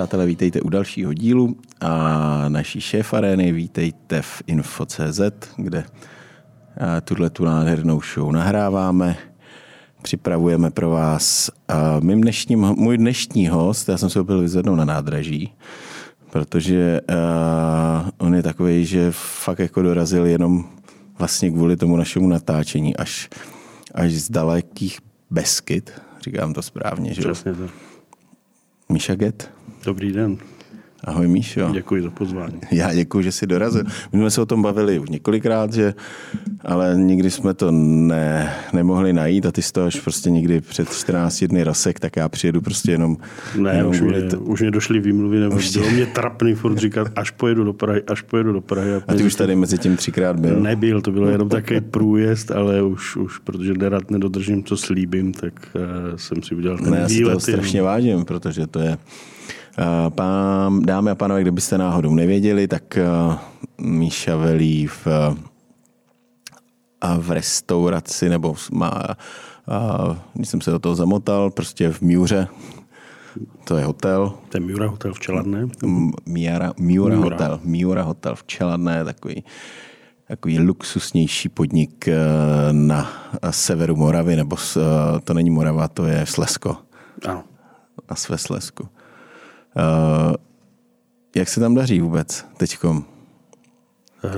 Přátelé, vítejte u dalšího dílu a naší šéf arény vítejte v Info.cz, kde tuhle tu nádhernou show nahráváme. Připravujeme pro vás. Mým dnešním, můj dnešní host, já jsem se byl vyzvednout na nádraží, protože uh, on je takový, že fakt jako dorazil jenom vlastně kvůli tomu našemu natáčení až, až z dalekých Beskyt, říkám to správně, že Přesně tak. Míša Get. Dobrý den. Ahoj Míšo. Děkuji za pozvání. Já děkuji, že jsi dorazil. My jsme se o tom bavili už několikrát, že, ale nikdy jsme to ne, nemohli najít a ty jsi to až prostě někdy před 14 dny rasek, tak já přijedu prostě jenom... Ne, jenom už, mě, to... už mě došly výmluvy, nebo už bylo mě trapný furt říkat, až pojedu do Prahy, až pojedu do Prahy. A, a ty už tady mezi tím třikrát byl? Nebyl, to bylo jenom takový průjezd, ale už, už protože nerad nedodržím, co slíbím, tak uh, jsem si udělal ten ne, já si to strašně vážím, protože to je pán, dámy a pánové, kdybyste náhodou nevěděli, tak eh, Míša velí v, eh, v restauraci, nebo má, když jsem se do toho zamotal, prostě v Miure, to je hotel. To je Miura hotel v Čeladné? Miura, Miura, Miura. hotel. Miura hotel v Čeladné, takový, takový luxusnější podnik na severu Moravy, nebo to není Morava, to je Slesko. Ano. Na své Slesku. Uh, jak se tam daří vůbec teďkom?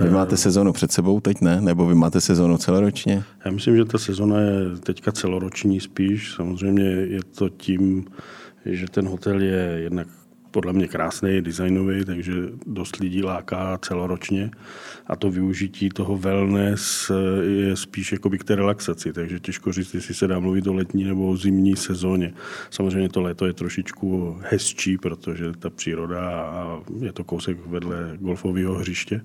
Vy máte sezonu před sebou teď, ne? Nebo vy máte sezonu celoročně? Já myslím, že ta sezona je teďka celoroční spíš. Samozřejmě je to tím, že ten hotel je jednak podle mě krásný, designový, takže dost lidí láká celoročně. A to využití toho wellness je spíš jako k té relaxaci, takže těžko říct, jestli se dá mluvit o letní nebo o zimní sezóně. Samozřejmě to léto je trošičku hezčí, protože ta příroda a je to kousek vedle golfového hřiště,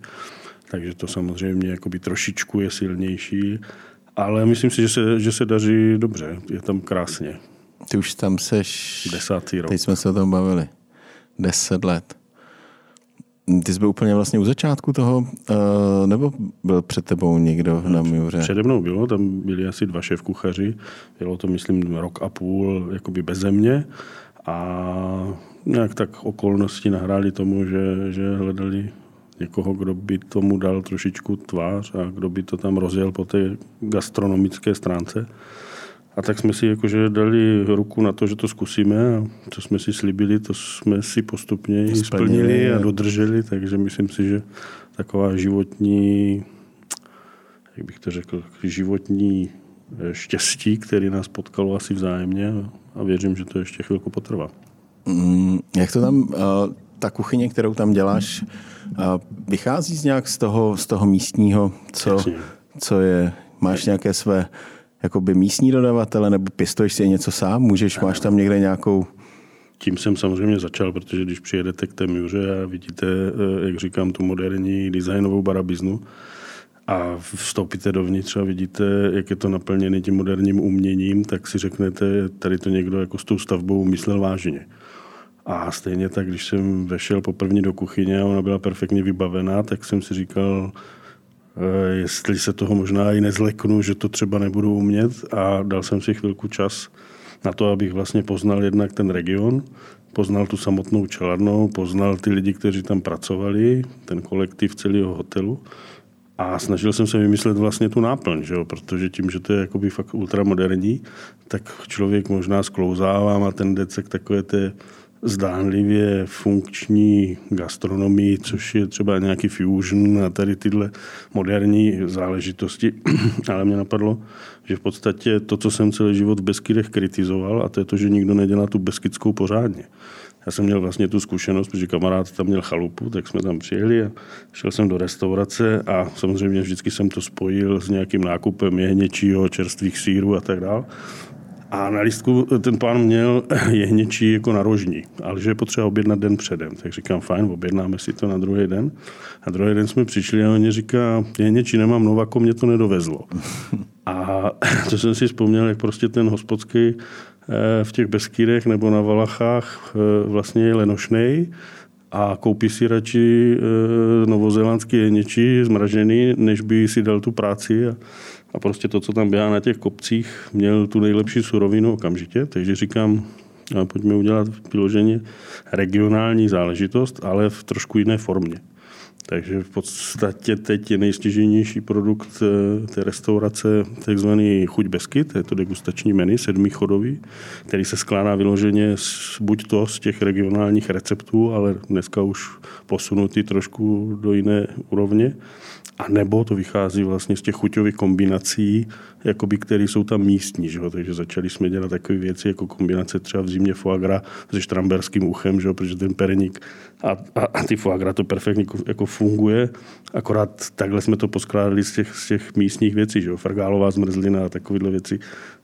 takže to samozřejmě jakoby trošičku je silnější, ale myslím si, že se, že se daří dobře, je tam krásně. Ty už tam seš... Desátý rok. Teď jsme se o tom bavili. Deset let. Ty jsi byl úplně vlastně u začátku toho, uh, nebo byl před tebou někdo na Miuře? Přede mnou bylo, tam byli asi dva šéf kuchaři, bylo to myslím rok a půl jakoby bez země a nějak tak okolnosti nahráli tomu, že, že hledali někoho, kdo by tomu dal trošičku tvář a kdo by to tam rozjel po té gastronomické stránce. A tak jsme si jakože dali ruku na to, že to zkusíme a co jsme si slibili, to jsme si postupně splnili, splnili a dodrželi, takže myslím si, že taková životní, jak bych to řekl, životní eh, štěstí, který nás potkalo asi vzájemně a věřím, že to ještě chvilku potrvá. Mm, jak to tam, eh, ta kuchyně, kterou tam děláš, eh, vychází z nějak z toho, z toho místního, co, co je, máš nějaké své jakoby místní dodavatele, nebo pěstuješ si něco sám? Můžeš, máš tam někde nějakou... Tím jsem samozřejmě začal, protože když přijedete k té Miuře a vidíte, eh, jak říkám, tu moderní designovou barabiznu, a vstoupíte dovnitř a vidíte, jak je to naplněné tím moderním uměním, tak si řeknete, tady to někdo jako s tou stavbou myslel vážně. A stejně tak, když jsem vešel poprvé do kuchyně a ona byla perfektně vybavená, tak jsem si říkal, jestli se toho možná i nezleknu, že to třeba nebudu umět a dal jsem si chvilku čas na to, abych vlastně poznal jednak ten region, poznal tu samotnou čeladnou, poznal ty lidi, kteří tam pracovali, ten kolektiv celého hotelu a snažil jsem se vymyslet vlastně tu náplň, že jo? protože tím, že to je jakoby fakt ultramoderní, tak člověk možná sklouzává, má tendence k takové té zdánlivě funkční gastronomii, což je třeba nějaký fusion a tady tyhle moderní záležitosti. Ale mě napadlo, že v podstatě to, co jsem celý život v Beskydech kritizoval, a to je to, že nikdo nedělá tu beskidskou pořádně. Já jsem měl vlastně tu zkušenost, protože kamarád tam měl chalupu, tak jsme tam přijeli a šel jsem do restaurace a samozřejmě vždycky jsem to spojil s nějakým nákupem jehněčího, čerstvých sírů a tak dále. A na lístku ten pán měl jehněčí jako narožní, ale že je potřeba objednat den předem. Tak říkám, fajn, objednáme si to na druhý den. A druhý den jsme přišli a on říká, jehněčí nemám novako, mě to nedovezlo. A to jsem si vzpomněl, jak prostě ten hospodský eh, v těch Beskýrech nebo na Valachách eh, vlastně je lenošnej a koupí si radši eh, novozélandský jehněčí zmražený, než by si dal tu práci a a prostě to, co tam běhá na těch kopcích, měl tu nejlepší surovinu okamžitě, takže říkám, pojďme udělat vyloženě regionální záležitost, ale v trošku jiné formě. Takže v podstatě teď je nejstěženější produkt eh, té restaurace takzvaný Chuť Beskyt, je to degustační menu sedmichodový, který se skládá vyloženě z, buď to z těch regionálních receptů, ale dneska už posunutý trošku do jiné úrovně, a nebo to vychází vlastně z těch chuťových kombinací, jakoby, které jsou tam místní. Že? Takže začali jsme dělat takové věci, jako kombinace třeba v zimě foie gras se štramberským uchem, že? protože ten pereník a, a, a ty foie gras to perfektně jako funguje. Akorát takhle jsme to poskládali z těch, z těch místních věcí, že? frgálová zmrzlina a takovéhle věci.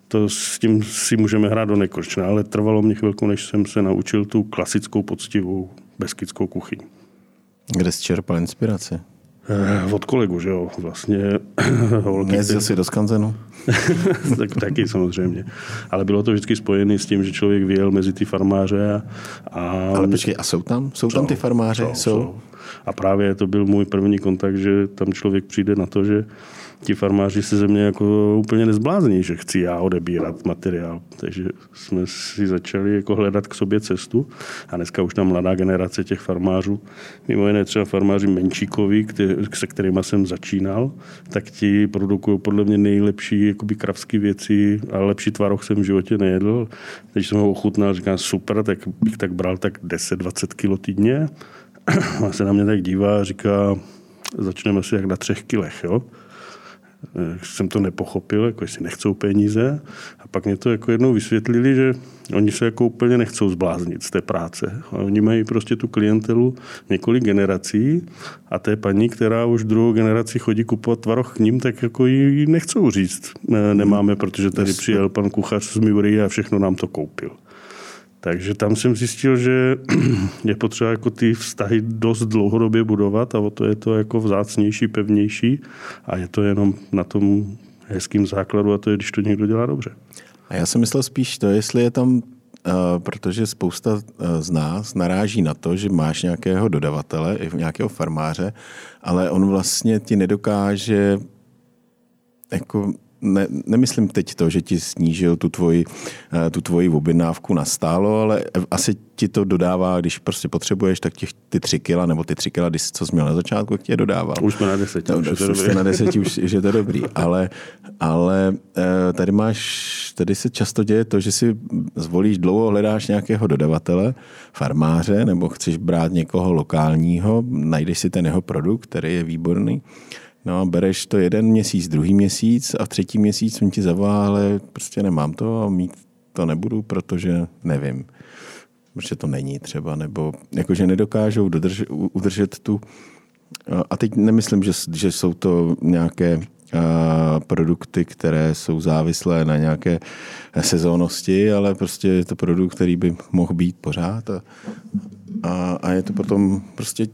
To s tím si můžeme hrát do nekonečna, ale trvalo mě chvilku, než jsem se naučil tu klasickou poctivou beskidskou kuchyň. Kde jsi čerpal inspiraci? Eh, od kolegu, že jo, vlastně. Nejezdil jsi do Skanzenu? tak, taky samozřejmě. Ale bylo to vždycky spojené s tím, že člověk vyjel mezi ty farmáře. A, a... Ale počkej, a jsou tam? Jsou, jsou tam ty farmáře? Jsou, jsou. jsou. A právě to byl můj první kontakt, že tam člověk přijde na to, že ti farmáři se ze mě jako úplně nezblázní, že chci já odebírat materiál. Takže jsme si začali jako hledat k sobě cestu a dneska už tam mladá generace těch farmářů, mimo jiné třeba farmáři menšíkoví, se kterými jsem začínal, tak ti produkují podle mě nejlepší jakoby kravské věci a lepší tvaroh jsem v životě nejedl. Když jsem ho ochutnal, říkám super, tak bych tak bral tak 10-20 kilo týdně. A se na mě tak dívá a říká, začneme asi jak na třech kilech, jo? Eh, jsem to nepochopil, jako jestli nechcou peníze. A pak mě to jako jednou vysvětlili, že oni se jako úplně nechcou zbláznit z té práce. A oni mají prostě tu klientelu několik generací a té paní, která už druhou generaci chodí kupovat tvaroh k ním, tak jako ji nechcou říct. Nemáme, protože tady přijel pan kuchař z Miury a všechno nám to koupil. Takže tam jsem zjistil, že je potřeba jako ty vztahy dost dlouhodobě budovat a o to je to jako vzácnější, pevnější a je to jenom na tom hezkým základu a to je, když to někdo dělá dobře. A já jsem myslel spíš to, jestli je tam, uh, protože spousta uh, z nás naráží na to, že máš nějakého dodavatele, nějakého farmáře, ale on vlastně ti nedokáže jako ne, nemyslím teď to, že ti snížil tu tvoji, eh, tu tvoji objednávku na stálo, ale asi ti to dodává, když prostě potřebuješ, tak těch ty tři kila, nebo ty tři kila, když co jsi měl na začátku, jak tě dodával. Už jsme na deseti. No, už, už, už jste na deseti, už, že to je dobrý. Ale, ale eh, tady máš, tady se často děje to, že si zvolíš dlouho, hledáš nějakého dodavatele, farmáře, nebo chceš brát někoho lokálního, najdeš si ten jeho produkt, který je výborný No a bereš to jeden měsíc, druhý měsíc a třetí měsíc jsem ti zavolá, ale prostě nemám to a mít to nebudu, protože nevím, protože to není třeba, nebo jakože nedokážou dodrž, udržet tu a teď nemyslím, že, že jsou to nějaké produkty, které jsou závislé na nějaké sezónnosti, ale prostě je to produkt, který by mohl být pořád a, a, a je to potom prostě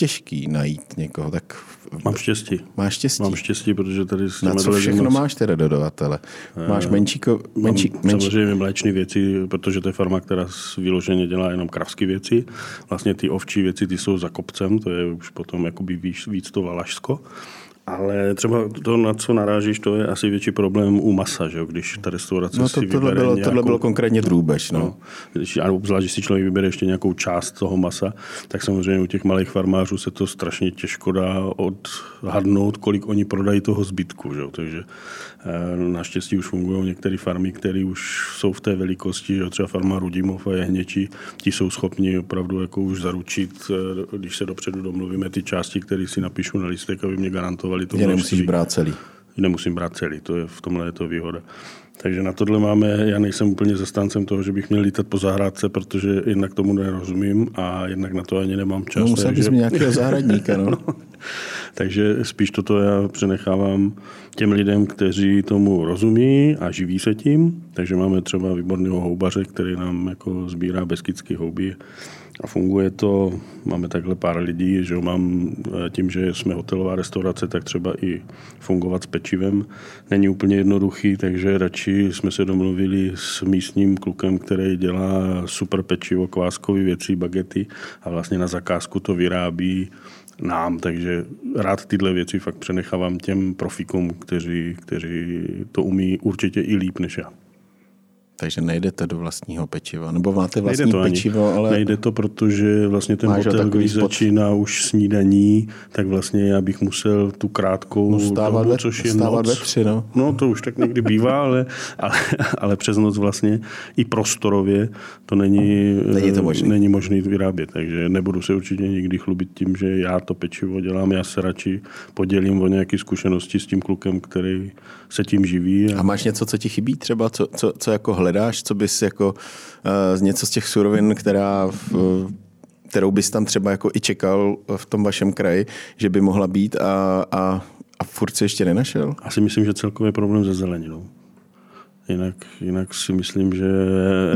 těžký najít někoho, tak... Mám štěstí. Máš štěstí? Mám štěstí, protože tady... S Na co všechno moc... máš teda dodavatele? Máš menšíko... Menší, Mám menší... samozřejmě mléčné věci, protože to je farma, která vyloženě dělá jenom kravské věci. Vlastně ty ovčí věci, ty jsou za kopcem, to je už potom jakoby víc, víc to valašsko. Ale třeba to, na co narážíš, to je asi větší problém u masa, že? když ta restaurace no, to, si tohle bylo, nějakou, tohle bylo konkrétně drůbež. No. No, když, a obzvlášť, když si člověk vybere ještě nějakou část toho masa, tak samozřejmě u těch malých farmářů se to strašně těžko dá odhadnout, kolik oni prodají toho zbytku. Že? Takže naštěstí už fungují některé farmy, které už jsou v té velikosti, že třeba farma Rudimov a Jehněčí, ti jsou schopni opravdu jako už zaručit, eh, když se dopředu domluvíme ty části, které si napíšu na listek, aby mě garantovali to. Mě nemusíš brát celý. Nemusím brát celý, to je, v tomhle je to výhoda. Takže na tohle máme, já nejsem úplně zastáncem toho, že bych měl lítat po zahrádce, protože jednak tomu nerozumím a jednak na to ani nemám čas. No, musel takže... bys mít nějakého zahradníka, no. no. takže spíš toto já přenechávám těm lidem, kteří tomu rozumí a živí se tím. Takže máme třeba výborného houbaře, který nám jako sbírá beskické houby a funguje to, máme takhle pár lidí, že mám eh, tím, že jsme hotelová restaurace, tak třeba i fungovat s pečivem není úplně jednoduchý, takže radši jsme se domluvili s místním klukem, který dělá super pečivo, kváskové věci, bagety a vlastně na zakázku to vyrábí nám, takže rád tyhle věci fakt přenechávám těm profikům, kteří, kteří to umí určitě i líp než já. Takže nejdete do vlastního pečiva, nebo máte Nejde vlastní to ani. pečivo, ale Nejde to, protože vlastně ten Máš ho hotel, když začíná už snídaní, tak vlastně já bych musel tu krátkou stávat, dobu, ve, což je stávat noc. ve tři, no. No to už tak někdy bývá, ale, ale, ale přes noc vlastně i prostorově to není, Není to možný. není možný vyrábět. Takže nebudu se určitě nikdy chlubit tím, že já to pečivo dělám. Já se radši podělím o nějaké zkušenosti s tím klukem, který se tím živí. A máš něco, co ti chybí třeba, co, co, co jako hledáš, co bys jako uh, něco z těch surovin, která v, kterou bys tam třeba jako i čekal v tom vašem kraji, že by mohla být a, a, a furt si ještě nenašel? Asi myslím, že celkově problém se zeleninou. Jinak, jinak si myslím, že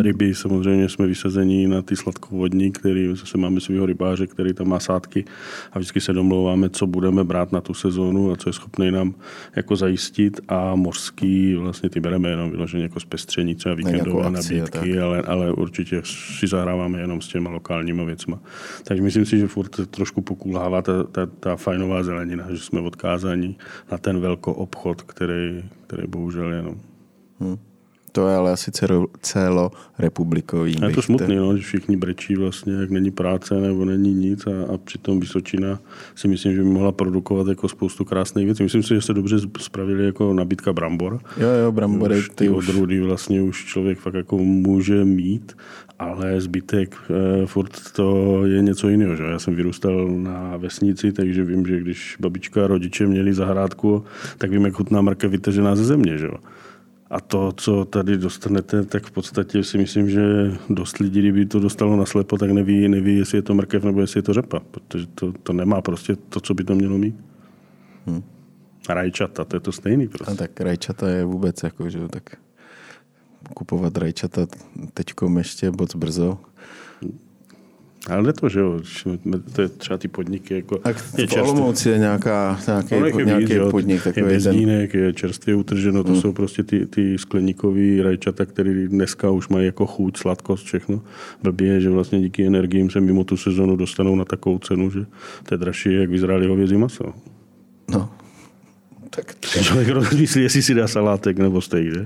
ryby samozřejmě jsme vysazení na ty sladkovodní, který zase máme svého rybáře, který tam má sádky a vždycky se domlouváme, co budeme brát na tu sezónu a co je schopný nám jako zajistit a mořský vlastně ty bereme jenom vyloženě jako zpestření, třeba víkendové jako akci a nabídky, ale, ale určitě si zahráváme jenom s těma lokálníma věcma. Takže myslím si, že furt trošku pokulhává ta, ta, ta fajnová zelenina, že jsme odkázáni na ten velký obchod, který, který bohužel jenom Hm. To je ale asi celo, celorepublikový. A je to bych smutný, no, že všichni brečí vlastně, jak není práce nebo není nic a, a přitom Vysočina si myslím, že by mohla produkovat jako spoustu krásných věcí. Myslím si, že se dobře spravili jako nabídka brambor. Jo, jo, brambory, už ty ty už. odrůdy vlastně už člověk fakt jako může mít, ale zbytek eh, furt to je něco jiného. Že? Já jsem vyrůstal na vesnici, takže vím, že když babička a rodiče měli zahrádku, tak vím, jak chutná mrkev vytažená ze země. Že? A to, co tady dostanete, tak v podstatě si myslím, že dost lidí, kdyby to dostalo na slepo, tak neví, neví, jestli je to mrkev nebo jestli je to řepa, protože to, to nemá prostě to, co by to mělo mít. Hm. A rajčata, to je to stejný A prostě. tak rajčata je vůbec jako, že tak kupovat rajčata teďkom ještě moc brzo. Ale to, že jo, to je třeba ty podniky, jako Tak je v Olomouci je nějaká, nějaký, Ono jich je nějaký víc, podnik, je takový ten. bezdínek, je čerstvě utrženo, to Hmm. jsou prostě ty, ty skleníkový rajčata, které dneska už mají jako chuť, sladkost, všechno. Blbě je, že vlastně díky energiím se mimo tu sezonu dostanou na takovou cenu, že to je dražší, jak v Izraeli hovězí maso. No. Tak, Člověk rozmyslí, jestli si dá salátek nebo steak, že?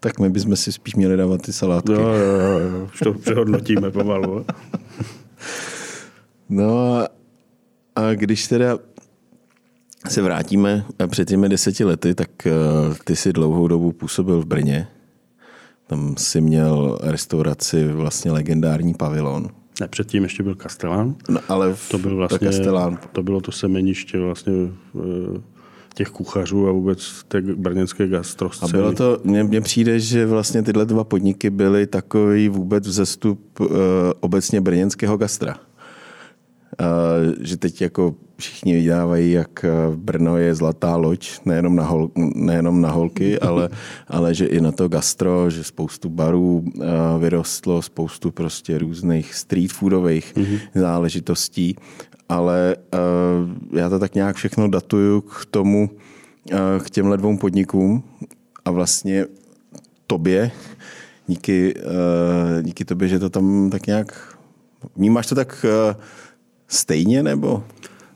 Tak my bychom si spíš měli dávat ty salátky. Jo, jo, jo, jo. Už to přehodnotíme pomalu. No a, a když teda se vrátíme před těmi deseti lety, tak eh, ty si dlouhou dobu působil v Brně. Tam si měl restauraci vlastně legendární pavilon. Ne, předtím ještě byl Kastelán. No, ale v, To byl vlastně, Kastelán. to bylo to semeniště vlastně eh, těch kuchařů a vůbec té brněnské A gastroscény. bylo to, mně, mně přijde, že vlastně tyhle dva podniky byly takový vůbec vzestup uh, obecně brněnského gastra. Uh, že teď jako všichni vydávají, jak eh, Brno je zlatá loď, nejenom na, hol, nejenom na holky, ale, ale že i na to gastro, že spoustu barů uh, vyrostlo, spoustu prostě různých street foodových mm-hmm. záležitostí, ale uh, já to tak nějak všechno datuju k tomu, uh, k těmhle dvou podnikům a vlastně tobě, díky, uh, díky tobě, že to tam tak nějak vnímáš to tak uh, stejně, nebo?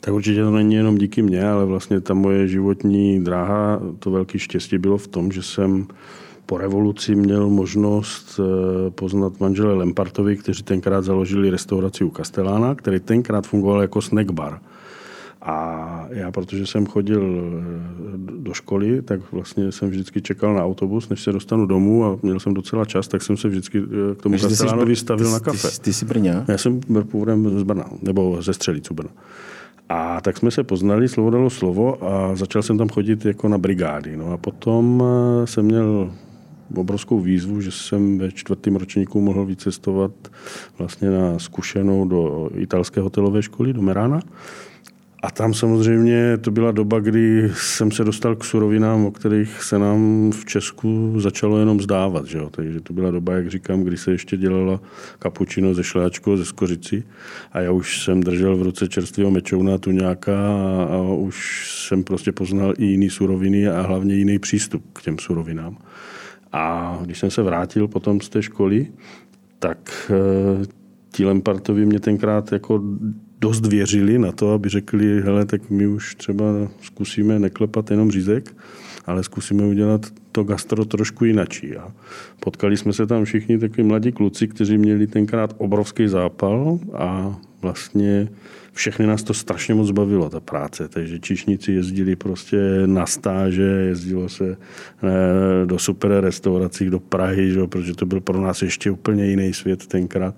Tak určitě to není jenom díky mně, ale vlastně ta moje životní dráha, to velké štěstí bylo v tom, že jsem po revoluci měl možnost eh, poznat manžele Lempartovi, kteří tenkrát založili restauraci u Kastelána, který tenkrát fungoval jako snack bar. A já, protože jsem chodil eh, do školy, tak vlastně jsem vždycky čekal na autobus, než se dostanu domů a měl jsem docela čas, tak jsem se vždycky eh, k tomu ty Kastelánovi Br- stavil ty, na kafe. Ty, jsi- ty jsi Brňák? Já jsem byl původem z Brna, nebo ze Střelícu Brna. A tak jsme se poznali, slovo dalo slovo a začal jsem tam chodit jako na brigády. No a potom jsem měl obrovskou výzvu, že jsem ve čtvrtém ročníku mohl vycestovat vlastně na zkušenou do italské hotelové školy, do Merana. A tam samozřejmě to byla doba, kdy jsem se dostal k surovinám, o kterých se nám v Česku začalo jenom zdávat. Že jo? Takže to byla doba, jak říkám, kdy se ještě dělala kapučino ze šláčkou, ze skořici. A já už jsem držel v ruce čerstvého mečouna, tuňáka a, a už jsem prostě poznal i jiný suroviny a hlavně jiný přístup k těm surovinám. A když jsem se vrátil potom z té školy, tak eh, ti Lempartovi mě tenkrát jako dost věřili na to, aby řekli, hele, tak my už třeba zkusíme neklepat jenom řízek, ale zkusíme udělat to gastro trošku jinačí. A potkali jsme se tam všichni takový mladí kluci, kteří měli tenkrát obrovský zápal a vlastně všechny nás to strašně moc bavilo, ta práce. Takže čišníci jezdili prostě na stáže, jezdilo se eh, do super restaurací, do Prahy, že? protože to byl pro nás ještě úplně jiný svět tenkrát.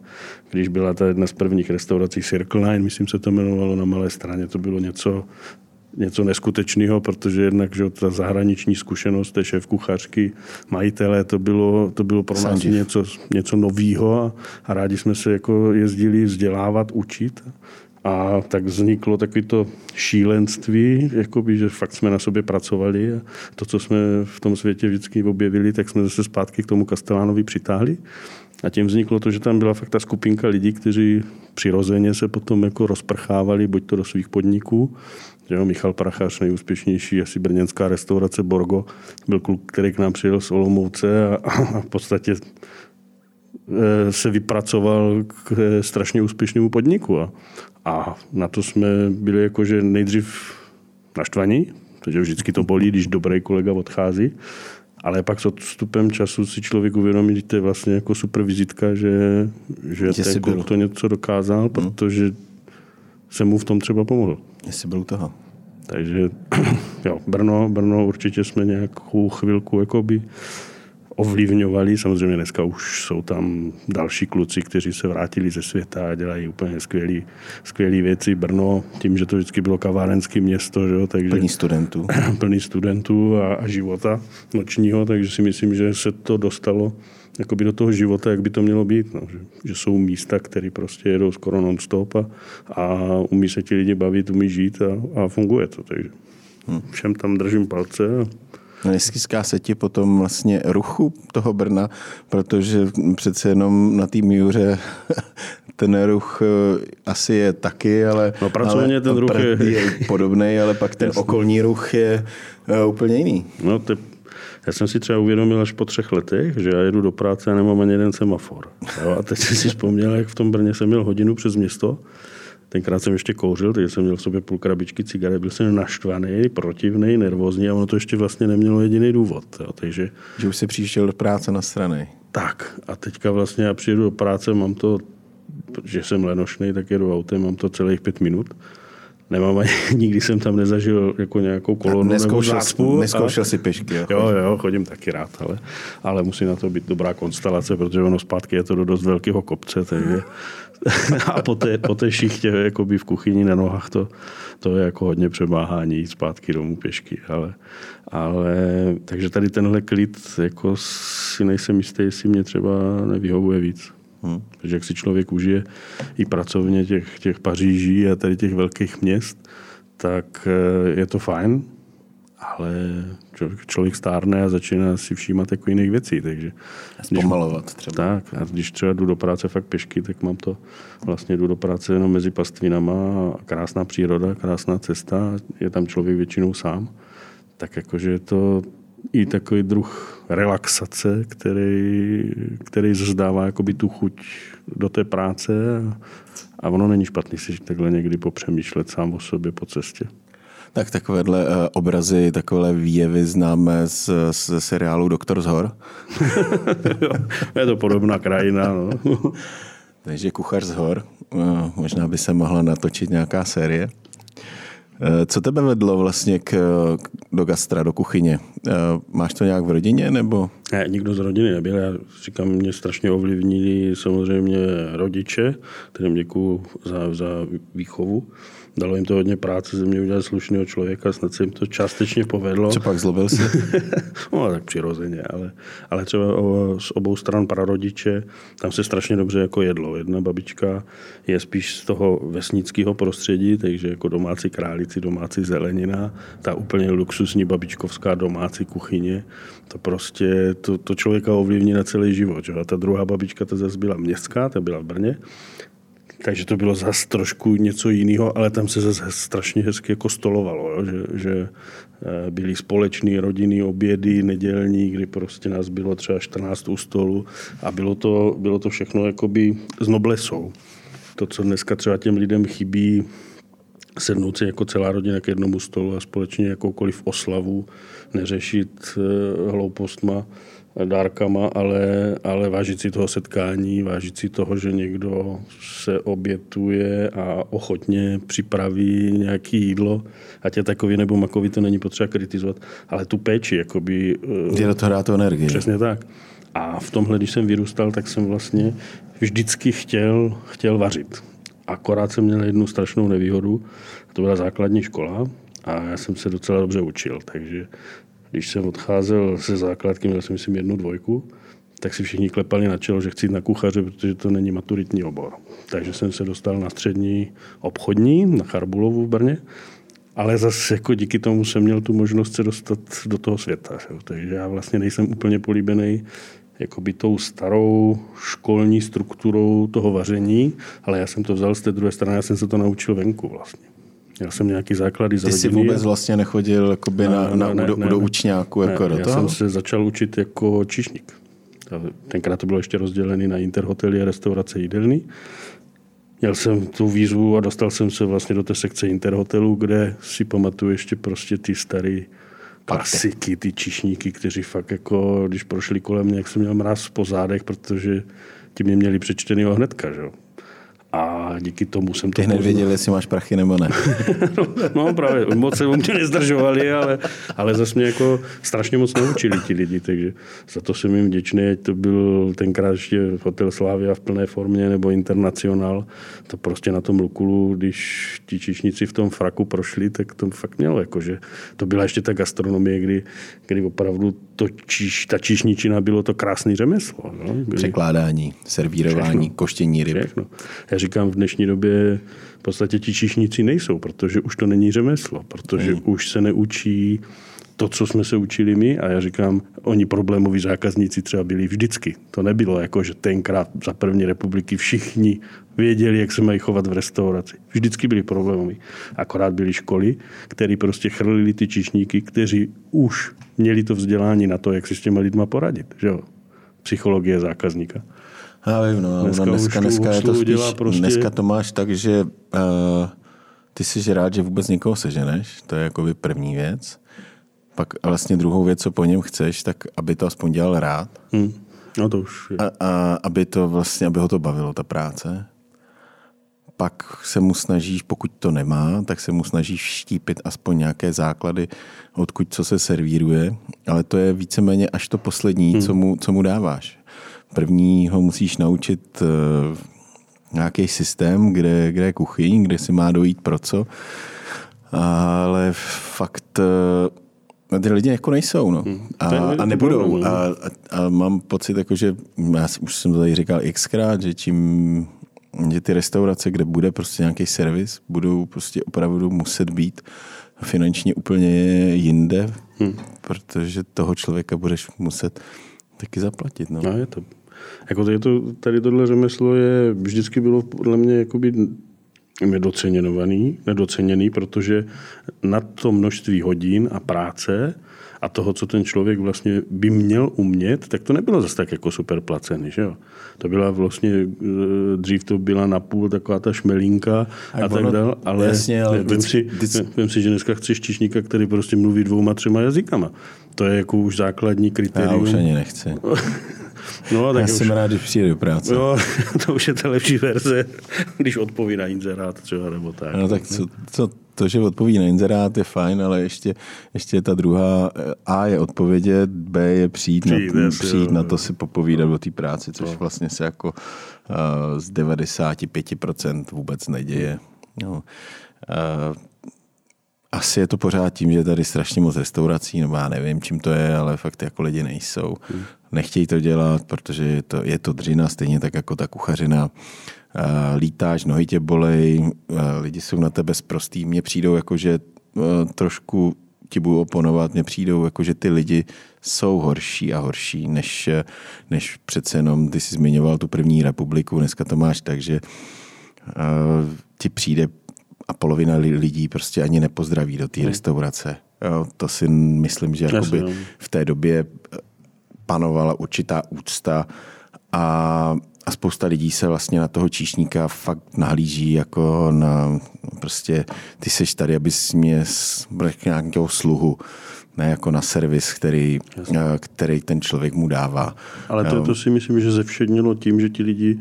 Když byla ta jedna z prvních restaurací Circle Line, myslím se to jmenovalo na Malé straně, to bylo něco něco neskutečného, protože jednak že ta zahraniční zkušenost té šéf kuchařky, majitele, to bylo, to bylo pro nás něco, něco nového a, a rádi jsme se jako jezdili vzdělávat, učit. A tak vzniklo takový to šílenství, jakoby, že fakt jsme na sobě pracovali a to, co jsme v tom světě vždycky objevili, tak jsme zase zpátky k tomu Kastelánovi přitáhli. A tím vzniklo to, že tam byla fakt ta skupinka lidí, kteří přirozeně se potom jako rozprchávali, buď to do svých podniků, Jo, Michal Prachař, nejúspěšnější asi brněnská restaurace Borgo, byl kluk, který k nám přijel z Olomouce a, a v podstatě se vypracoval k e, strašně úspěšnému podniku. A, a na to jsme byli jakože nejdřív naštvaní, protože vždycky to bolí, když dobrý kolega odchází, ale pak s odstupem času si člověk uvědomí, že to je vlastně jako super vizitka, že, že ten kluk to něco dokázal, hmm. protože jsem mu v tom třeba pomohl. Jestli byl toho. Takže jo, Brno, Brno určitě jsme nějakou chvilku jakoby ovlivňovali. Samozřejmě dneska už jsou tam další kluci, kteří se vrátili ze světa a dělají úplně skvělé věci. Brno, tím, že to vždycky bylo kavárenské město, že jo, takže... Plný studentů. plný studentů a, a života nočního, takže si myslím, že se to dostalo jakoby do toho života, jak by to mělo být. No. Že, že jsou místa, které prostě jedou skoro non-stop a, a umí se ti lidi bavit, umí žít a, a funguje to. Takže hmm. všem tam držím palce. A... Neskýská se ti potom vlastně ruchu toho Brna, protože přece jenom na té míře ten ruch eh, asi je taky, ale, no, ale ten ruch je... je podobný, ale pak ten okolní ruch je uh, úplně jiný. No, to já jsem si třeba uvědomil až po třech letech, že já jedu do práce a nemám ani jeden semafor. Jo? A teď jsem si vzpomněl, jak v tom Brně jsem měl hodinu přes město. Tenkrát jsem ještě kouřil, takže jsem měl v sobě půl krabičky cigaret, byl jsem naštvaný, protivný, nervózní a ono to ještě vlastně nemělo jediný důvod. Jo? Takže... Že už si přišel do práce na strany. Tak a teďka vlastně já přijedu do práce, mám to, že jsem lenošný, tak jedu autem, mám to celých pět minut nemám ani, nikdy jsem tam nezažil jako nějakou kolonu neskoušel, nebo zácpu. Neskoušel a, si pešky. Jo, jo, jo, chodím taky rád, ale, ale musí na to být dobrá konstelace, protože ono zpátky je to do dost velkého kopce, takže a po té, po té šichtě jakoby v kuchyni na nohách to, to je jako hodně přemáhání jít zpátky domů pěšky, ale, ale takže tady tenhle klid jako si nejsem jistý, jestli mě třeba nevyhovuje víc. Hmm. Takže jak si člověk užije i pracovně těch, těch Paříží a tady těch velkých měst, tak eh, je to fajn, ale člověk stárne a začíná si všímat jako jiných věcí. Takže Zpomalovat třeba. Tak, a když třeba jdu do práce fakt pěšky, tak mám to, vlastně jdu do práce jenom mezi pastvinama, krásná příroda, krásná cesta, je tam člověk většinou sám. Tak jakože je to i takový druh relaxace, který, který zdává jakoby tu chuť do té práce a, a ono není špatný si takhle někdy popřemýšlet sám o sobě po cestě. Tak takovéhle uh, obrazy, takové výjevy známe z, z seriálu Doktor z hor. je to podobná krajina. No. Takže kuchař z hor. Uh, možná by se mohla natočit nějaká série. Eh, co tebe vedlo vlastně k, do gastra, do kuchyně? Eh, máš to nějak v rodině nebo? Ne, nikdo z rodiny nebyl. Já říkám, mě strašně ovlivnili samozřejmě rodiče, kterým děkuju za, za výchovu. Dalo jim to hodně práce, ze mě udělat slušného člověka, snad se jim to částečně povedlo. Co pak zlobil si? no, tak přirozeně, ale, ale třeba o, z obou stran prarodiče, tam se strašně dobře jako jedlo. Jedna babička je spíš z toho vesnického prostředí, takže jako domácí králici, domácí zelenina, ta úplně luxusní babičkovská domácí kuchyně, to prostě, to, to člověka ovlivní na celý život. Že? A ta druhá babička, ta zase byla městská, ta byla v Brně, takže to bylo zase trošku něco jiného, ale tam se zase strašně hezky jako stolovalo, jo? Že, že eh, byly společné rodinný obědy nedělní, kdy prostě nás bylo třeba 14 u stolu a bylo to, bylo to všechno jakoby s noblesou. to, co dneska třeba těm lidem chybí, sednout si jako celá rodina k jednomu stolu a společně jakoukoliv oslavu neřešit eh, hloupostma, dárkama, ale, ale vážit si toho setkání, vážit si toho, že někdo se obětuje a ochotně připraví nějaké jídlo, ať je takový nebo makový, to není potřeba kritizovat, ale tu péči, jakoby... Je do toho dát energii. Přesně tak. A v tomhle, když jsem vyrůstal, tak jsem vlastně vždycky chtěl, chtěl vařit. Akorát jsem měl jednu strašnou nevýhodu, to byla základní škola a já jsem se docela dobře učil, takže když jsem odcházel ze základky, měl jsem myslím jednu dvojku, tak si všichni klepali na čelo, že chci jít na kuchaře, protože to není maturitní obor. Takže jsem se dostal na střední obchodní, na Charbulovu v Brně, ale zase jako díky tomu jsem měl tu možnost se dostat do toho světa. Takže já vlastně nejsem úplně políbený jakoby tou starou školní strukturou toho vaření, ale já jsem to vzal z té druhé strany, já jsem se to naučil venku vlastně. Já jsem nějaký základy Ty jsi vůbec vlastně nechodil jakoby na, na, na, ne, do, ne, do učňáku? Jako ne, do já toho? jsem se začal učit jako čišník. Tenkrát to bylo ještě rozdělené na interhotely a restaurace jídelný. Měl jsem tu výzvu a dostal jsem se vlastně do té sekce interhotelu, kde si pamatuju ještě prostě ty staré klasiky, ty čišníky, kteří fakt jako, když prošli kolem mě, jak jsem měl mráz po zádech, protože ti mě měli přečtený hnedka, že jo. A díky tomu jsem to Ty hned poznal. věděl, jestli máš prachy nebo ne. no právě, moc se u mě nezdržovali, ale, ale zase mě jako strašně moc naučili ti lidi, takže za to jsem jim vděčný, ať to byl tenkrát ještě Hotel Slavia v plné formě nebo Internacional, to prostě na tom Lukulu, když ti čišníci v tom fraku prošli, tak to fakt mělo, jakože to byla ještě ta gastronomie, kdy, kdy opravdu to čiš, ta čišničina bylo to krásný řemeslo. No? Kdy... Překládání, servírování, všechno, koštění ryb. Všechno. Já říkám, v dnešní době v podstatě ti čišníci nejsou, protože už to není řemeslo, protože hmm. už se neučí to, co jsme se učili my a já říkám, oni problémoví zákazníci třeba byli vždycky. To nebylo jako, že tenkrát za první republiky všichni věděli, jak se mají chovat v restauraci. Vždycky byli problémoví. Akorát byly školy, které prostě chrlili ty čišníky, kteří už měli to vzdělání na to, jak si s těma lidma poradit. Že jo? Psychologie zákazníka. Já vím, no, dneska, dneska, dneska, je to spíš, prostě... dneska to máš tak, že uh, ty jsi rád, že vůbec někoho seženeš, to je jako první věc. Pak vlastně druhou věc, co po něm chceš, tak aby to aspoň dělal rád. Hmm. No to už je. A, a aby to vlastně, aby ho to bavilo, ta práce. Pak se mu snažíš, pokud to nemá, tak se mu snažíš štípit aspoň nějaké základy, odkud co se servíruje, ale to je víceméně až to poslední, hmm. co, mu, co mu dáváš. První ho musíš naučit uh, nějaký systém, kde, kde je kuchyň, kde si má dojít pro co, ale fakt uh, ty lidi jako nejsou, no. Hmm. A, a nebudou. No. A, a, a mám pocit, jako, že já už jsem to tady říkal xkrát, že čím že ty restaurace, kde bude prostě nějaký servis, budou prostě opravdu muset být finančně úplně jinde, hmm. protože toho člověka budeš muset taky zaplatit. No. no je to. Jako je to, tady tohle řemeslo je, vždycky bylo podle mě jakoby nedoceněný, nedoceněný, protože na to množství hodin a práce a toho, co ten člověk vlastně by měl umět, tak to nebylo zase tak jako super placený, že jo? To byla vlastně, eh, dřív to byla napůl taková ta šmelínka a, a tak dále, ale, jasně, ale vím, si, vím si, že dneska chceš čišníka, který prostě mluví dvouma, třema jazykama. To je jako už základní kritérium. Já už ani nechci. No, tak Já už... jsem rád, když přijde do práce. No, to už je ta lepší verze, když odpoví na inzerát třeba, nebo tak. No tak co, co to, že odpoví na inzerát, je fajn, ale ještě, ještě ta druhá A je odpovědět, B je přijít, přijít, na, jasně, přijít jo, na to si popovídat o té práci, což no. vlastně se jako uh, z 95% vůbec neděje. No. Uh, asi je to pořád tím, že je tady strašně moc restaurací, nebo já nevím, čím to je, ale fakt jako lidi nejsou. Hmm. Nechtějí to dělat, protože je to, je to dřina, stejně tak jako ta kuchařina. Lítáš, nohy tě bolej, lidi jsou na tebe zprostý. Mně přijdou jako, že trošku ti budu oponovat, mně přijdou jako, že ty lidi jsou horší a horší, než, než přece jenom, ty jsi zmiňoval tu první republiku, dneska to máš tak, že uh, ti přijde a polovina lidí prostě ani nepozdraví do té hmm. restaurace. Jo, to si myslím, že jakoby v té době panovala určitá úcta a a spousta lidí se vlastně na toho číšníka fakt nahlíží jako na prostě ty seš tady, abys mě nějakého sluhu ne jako na servis, který, který ten člověk mu dává. Ale to, to si myslím, že ze všednilo tím, že ti lidi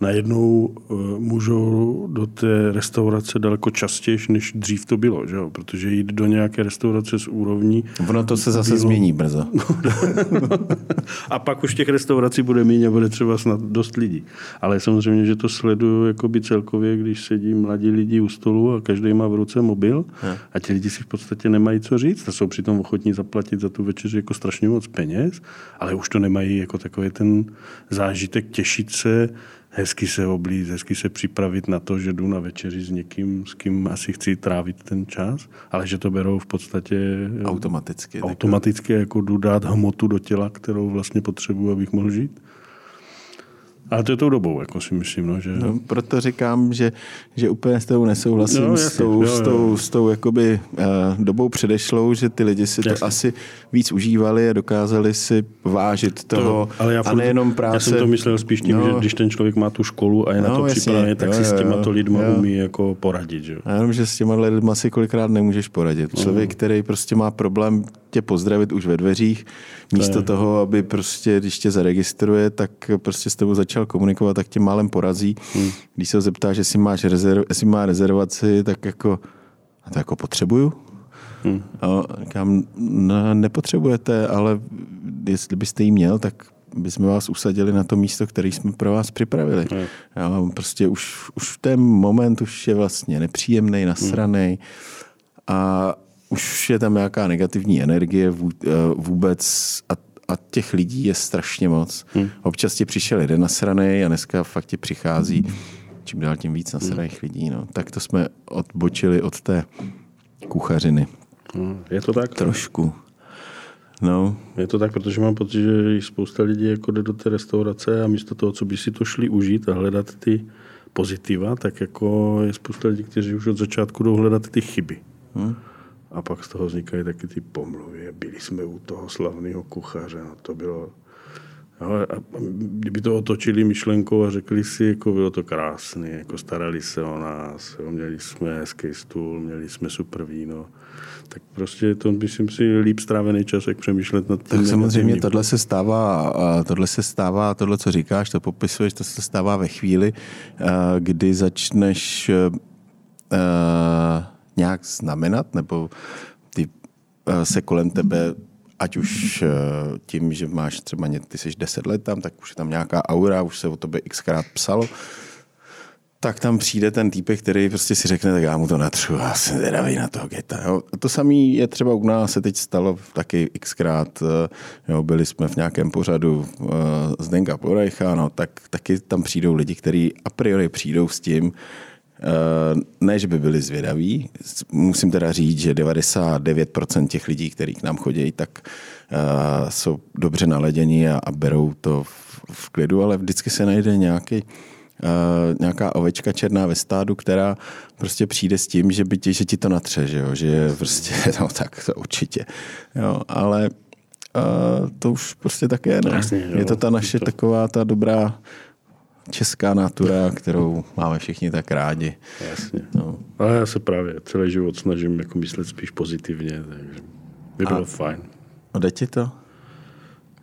najednou eh, můžou do té restaurace daleko častěji, než dřív to bylo, že jo? protože jít do nějaké restaurace s úrovní... Ono to se zase bylo... změní brzo. a pak už těch restaurací bude méně a bude třeba snad dost lidí. Ale samozřejmě, že to sleduju jakoby celkově, když sedí mladí lidi u stolu a každý má v ruce mobil a ti lidi si v podstatě nemají co říct a jsou přitom ochotní zaplatit za tu večeři jako strašně moc peněz, ale už to nemají jako takový ten zážitek těšit se hezky se oblíct, hezky se připravit na to, že jdu na večeři s někým, s kým asi chci trávit ten čas, ale že to berou v podstatě automaticky. Automaticky, jako jdu dát hmotu do těla, kterou vlastně potřebuji, abych mohl žít. Ale to je tou dobou, jako si myslím. No, že... no, proto říkám, že, že úplně s tou nesouhlasím, no, jasný, s tou, jo, jo. s tou, s tou jakoby, uh, dobou předešlou, že ty lidi si jasný. to asi víc užívali a dokázali si vážit toho. To, ale já, a nejenom práce. Já jsem to myslel spíš tím, no, že když ten člověk má tu školu a je no, na to připravený, tak jo, si jo, s těma to lidma jo. umí jako poradit. Že? A jenom, že s těma lidma si kolikrát nemůžeš poradit. No. Člověk, který prostě má problém tě pozdravit už ve dveřích, místo to toho, aby prostě, když tě zaregistruje, tak prostě s tebou začal komunikovat, tak tě málem porazí. Hmm. Když se ho zeptáš, jestli, máš rezerv, jestli má rezervaci, tak jako, a to jako potřebuju? Hmm. A říkám, no, nepotřebujete, ale jestli byste jí měl, tak bychom vás usadili na to místo, které jsme pro vás připravili. Hmm. Já, prostě už, už ten moment už je vlastně nepříjemný, nasraný. Hmm. A už je tam nějaká negativní energie eh, vůbec a, a těch lidí je strašně moc. Hmm. Občas ti přišel jeden nasraný a dneska fakt ti přichází čím dál tím víc nasraných hmm. lidí. No. Tak to jsme odbočili od té kuchařiny. Hmm. Je to tak? Trošku. No. Je to tak, protože mám pocit, že spousta lidí jako jde do té restaurace a místo toho, co by si to šli užít a hledat ty pozitiva, tak jako je spousta lidí, kteří už od začátku jdou hledat ty chyby. Hmm. A pak z toho vznikají taky ty pomluvy. Byli jsme u toho slavného kuchaře, no to bylo... Jo, a kdyby to otočili myšlenkou a řekli si, jako bylo to krásné, jako starali se o nás, jo, měli jsme hezký stůl, měli jsme super víno, tak prostě to myslím si líp strávený čas, jak přemýšlet nad tím. Tak samozřejmě tohle se stává, tohle se stává, tohle, co říkáš, to popisuješ, to se stává ve chvíli, kdy začneš nějak znamenat, nebo ty eh, se kolem tebe, ať už eh, tím, že máš třeba, ty jsi 10 let tam, tak už je tam nějaká aura, už se o tobě xkrát psalo, tak tam přijde ten týpek, který prostě si řekne, tak já mu to natřu, já jsem zvědavý na toho geta. Jo. A to samé je třeba u nás se teď stalo taky xkrát, eh, jo, byli jsme v nějakém pořadu uh, Zdenka Porejcha, no, tak taky tam přijdou lidi, kteří a priori přijdou s tím, ne, že by byli zvědaví. Musím teda říct, že 99% těch lidí, kteří k nám chodí, tak uh, jsou dobře naledění a, a berou to v, v klidu, ale vždycky se najde nějaký Uh, nějaká ovečka černá ve stádu, která prostě přijde s tím, že, by tě, že ti to natře, že, jo? že prostě, no tak to určitě. Jo, ale uh, to už prostě tak je. Ne? Jasně, je to ta naše to... taková ta dobrá česká natura, kterou máme všichni tak rádi. Jasně. No. Ale já se právě celý život snažím jako myslet spíš pozitivně, takže by bylo a, fajn. A jde ti to?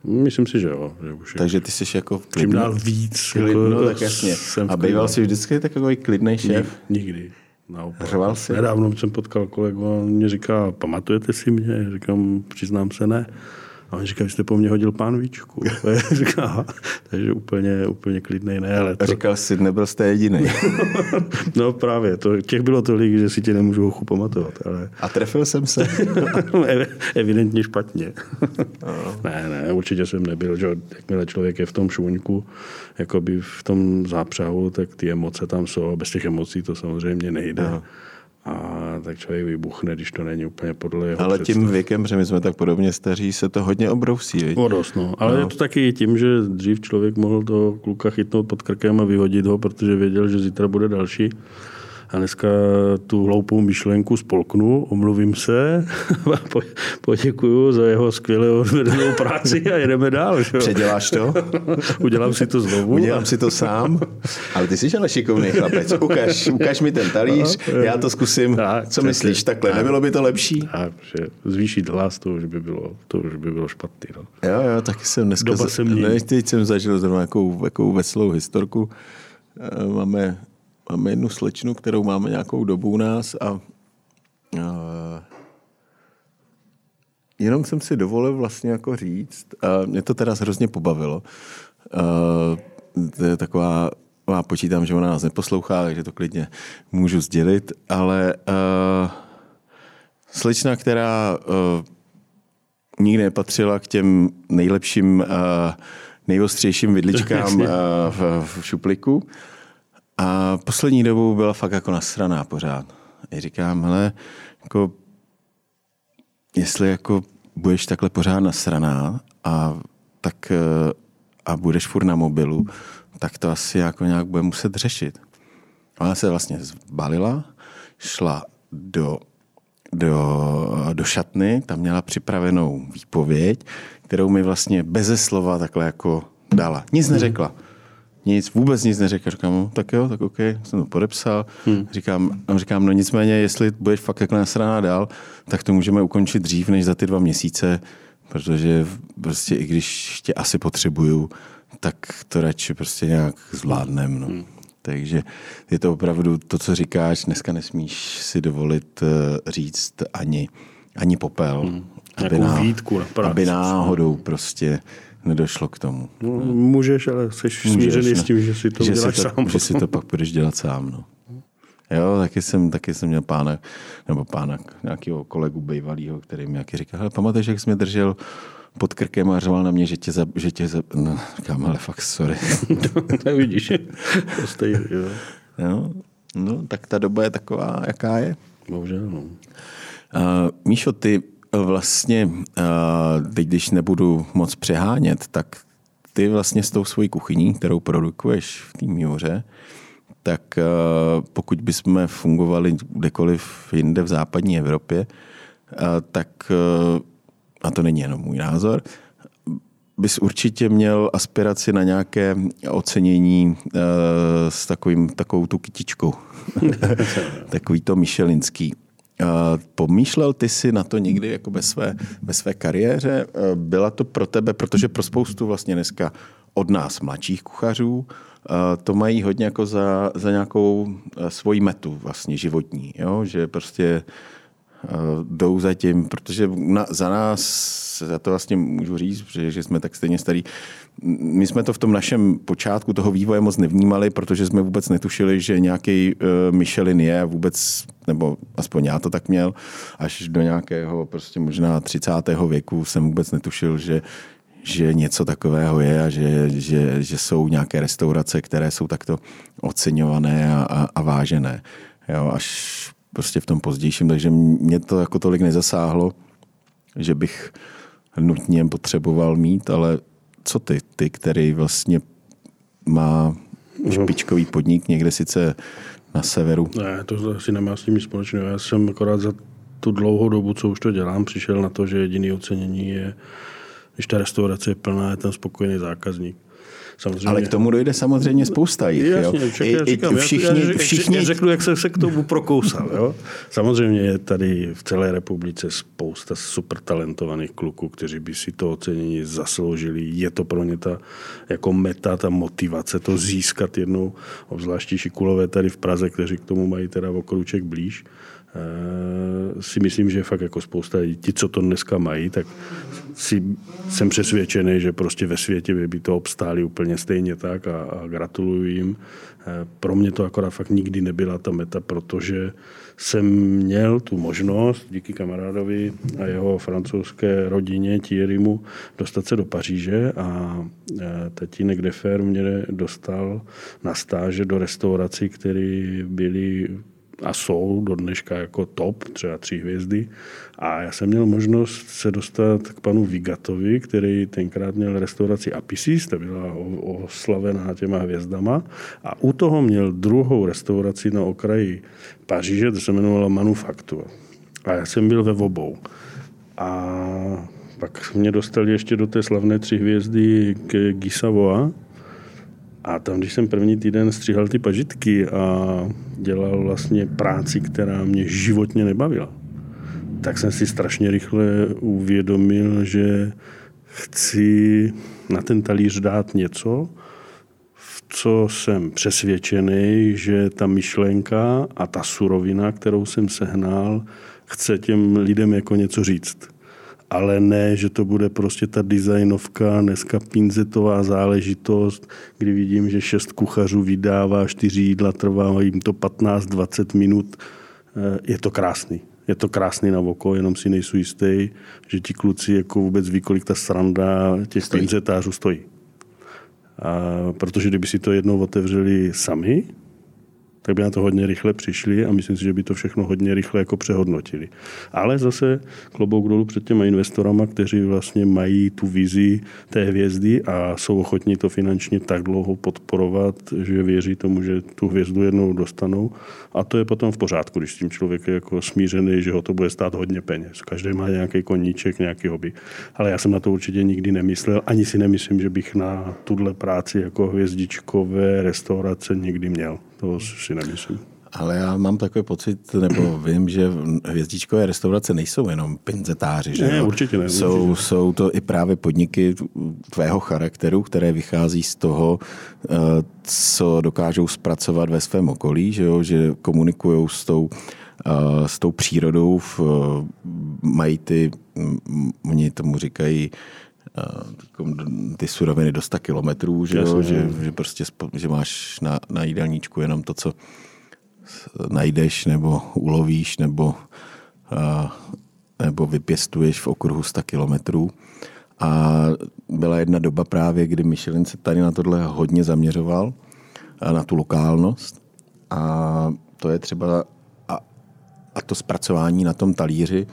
Myslím si, že jo. Že už takže ty jsi jako klidný, čím dál víc. Klidný, jako, no, tak jasně. A býval jsi vždycky takový klidný šéf? Nikdy. Naopak. Řval jsi? Nedávno jsem potkal kolegu, on mě říká, pamatujete si mě? Říkám, přiznám se ne. A on říká, že jste po mně hodil pánvičku. říká, takže úplně, úplně klidný ne. Ale to... Říkal jsi, nebyl jste jediný. no právě, to, těch bylo tolik, že si tě nemůžu hochu pamatovat. Ale... A trefil jsem se? Evidentně špatně. ne, ne, určitě jsem nebyl. Že jakmile člověk je v tom šuňku, jakoby v tom zápřahu, tak ty emoce tam jsou. Bez těch emocí to samozřejmě nejde. No a tak člověk vybuchne, když to není úplně podle jeho Ale představ. tím věkem, že my jsme tak podobně staří, se to hodně obrousí. O dost, no. Ale no. je to taky tím, že dřív člověk mohl toho kluka chytnout pod krkem a vyhodit ho, protože věděl, že zítra bude další. A dneska tu hloupou myšlenku spolknu, omluvím se, poděkuju za jeho skvělou odvedenou práci a jedeme dál. Že? Předěláš to? Udělám si to znovu. Udělám si to sám. Ale ty jsi ale šikovný chlapec. Ukaž, ukaž mi ten talíř, já to zkusím. Co myslíš takhle? Nebylo by to lepší? A, že zvýšit hlas, to už by bylo, to už by bylo špatný. No. Jo, jo, taky jsem dneska... Doba se mění. Ne, teď jsem zažil zrovna jakou, jakou veselou historku. Eh, Máme, máme jednu slečnu, kterou máme nějakou dobu u nás a, a jenom jsem si dovolil vlastně jako říct, a mě to teda hrozně pobavilo. A, to je taková, já počítám, že ona nás neposlouchá, takže to klidně můžu sdělit, ale uh, slečna, která uh, nikdy nepatřila k těm nejlepším, uh, nejostřejším vidličkám uh, v, v šupliku. A poslední dobou byla fakt jako nasraná pořád. A říkám, hele, jako, jestli jako budeš takhle pořád nasraná a, tak, eh, a budeš furt na mobilu, tak to asi jako nějak bude muset řešit. Ona se vlastně zbalila, šla do do, do šatny, tam měla připravenou výpověď, kterou mi vlastně beze slova takhle jako dala. Nic neřekla. Nic, vůbec nic neřekla. Říkám, no, tak jo, tak OK, jsem to podepsal. Hmm. Říkám, říkám, no nicméně, jestli budeš fakt jako nasraná dál, tak to můžeme ukončit dřív, než za ty dva měsíce, protože prostě i když tě asi potřebuju, tak to radši prostě nějak zvládnem. No. Hmm. Takže je to opravdu to, co říkáš, dneska nesmíš si dovolit eh, říct ani, ani popel. Hmm. Aby, ná, výtku aby náhodou prostě nedošlo k tomu. No, můžeš, ale jsi smířený s tím, že si to že děláš si to, sám. Že si to pak budeš dělat sám. No. Jo, taky jsem, taky jsem měl pána, nebo pána, nějakého kolegu bývalého, který mi jaký říkal, hele, pamatuješ, jak jsi mě držel pod krkem a řval na mě, že tě, za, že tě za, no, říkám, ale fakt sorry. Nevidíš, to stejný, jo. jo. No, tak ta doba je taková, jaká je. Bohužel, no. Uh, Míšo, ty vlastně, uh, teď když nebudu moc přehánět, tak ty vlastně s tou svojí kuchyní, kterou produkuješ v té Míře, tak uh, pokud bychom fungovali kdekoliv jinde v západní Evropě, uh, tak, a to není jenom můj názor, bys určitě měl aspiraci na nějaké ocenění s takovým, takovou tu kytičkou. Takový to Michelinský. Uh, pomýšlel ty si na to někdy jako ve své, ve své kariéře? Uh, byla to pro tebe, protože pro spoustu vlastně dneska od nás mladších kuchařů uh, to mají hodně jako za, za nějakou svoji metu vlastně životní, jo? že prostě jdou za tím, protože na, za nás, já to vlastně můžu říct, že, že jsme tak stejně starý, my jsme to v tom našem počátku toho vývoje moc nevnímali, protože jsme vůbec netušili, že nějaký uh, Michelin je vůbec, nebo aspoň já to tak měl, až do nějakého prostě možná 30. věku jsem vůbec netušil, že, že něco takového je a že, že, že jsou nějaké restaurace, které jsou takto oceňované a, a, a vážené. Jo, až prostě v tom pozdějším, takže mě to jako tolik nezasáhlo, že bych nutně potřeboval mít, ale co ty, ty, který vlastně má špičkový podnik někde sice na severu? Ne, to asi nemá s tím nic společného. Já jsem akorát za tu dlouhou dobu, co už to dělám, přišel na to, že jediný ocenění je, když ta restaurace je plná, je ten spokojený zákazník. Samozřejmě. Ale k tomu dojde samozřejmě spousta jich. Jasně, jo? Však, I, já, říkám, všichni, já, já, všichni... já řeknu, jak jsem se k tomu prokousal. Jo? Samozřejmě je tady v celé republice spousta super talentovaných kluků, kteří by si to ocenění zasloužili. Je to pro ně ta jako meta, ta motivace to získat jednou, obzvláště šikulové tady v Praze, kteří k tomu mají teda o kruček blíž si myslím, že fakt jako spousta lidí, ti, co to dneska mají, tak si, jsem přesvědčený, že prostě ve světě by to obstáli úplně stejně tak a, a gratuluju jim. Pro mě to akorát fakt nikdy nebyla ta meta, protože jsem měl tu možnost díky kamarádovi a jeho francouzské rodině Thierrymu dostat se do Paříže a tatínek Defer mě dostal na stáže do restaurací, které byly a jsou do dneška jako top, třeba tři hvězdy. A já jsem měl možnost se dostat k panu Vigatovi, který tenkrát měl restauraci Apisis, ta byla oslavená těma hvězdama. A u toho měl druhou restauraci na okraji Paříže, to se jmenovala Manufaktur. A já jsem byl ve obou. A pak mě dostali ještě do té slavné tři hvězdy k Gisavoa, a tam, když jsem první týden stříhal ty pažitky a dělal vlastně práci, která mě životně nebavila, tak jsem si strašně rychle uvědomil, že chci na ten talíř dát něco, v co jsem přesvědčený, že ta myšlenka a ta surovina, kterou jsem sehnal, chce těm lidem jako něco říct ale ne, že to bude prostě ta designovka, dneska pinzetová záležitost, kdy vidím, že šest kuchařů vydává čtyři jídla, trvá jim to 15-20 minut. Eh, je to krásný. Je to krásný na oko, jenom si nejsou jistý, že ti kluci jako vůbec ví, kolik ta sranda těch stojí. pinzetářů stojí. A protože kdyby si to jednou otevřeli sami, tak by na to hodně rychle přišli a myslím si, že by to všechno hodně rychle jako přehodnotili. Ale zase klobouk dolů před těma investorama, kteří vlastně mají tu vizi té hvězdy a jsou ochotní to finančně tak dlouho podporovat, že věří tomu, že tu hvězdu jednou dostanou. A to je potom v pořádku, když s tím člověk je jako smířený, že ho to bude stát hodně peněz. Každý má nějaký koníček, nějaký hobby. Ale já jsem na to určitě nikdy nemyslel, ani si nemyslím, že bych na tuhle práci jako hvězdičkové restaurace nikdy měl. To si nemyslím. Ale já mám takový pocit, nebo vím, že hvězdičkové restaurace nejsou jenom pinzetáři. Že ne, určitě ne. Jsou, určitě. jsou to i právě podniky tvého charakteru, které vychází z toho, eh, co dokážou zpracovat ve svém okolí, že, jo? že komunikují s tou, eh, s tou přírodou, mají ty, oni tomu říkají, ty suroviny do 100 kilometrů, že, jo, že, že, prostě že máš na, na jídelníčku jenom to, co najdeš nebo ulovíš nebo, nebo vypěstuješ v okruhu 100 kilometrů. A byla jedna doba právě, kdy Michelin se tady na tohle hodně zaměřoval, na tu lokálnost. A to je třeba a, a to zpracování na tom talíři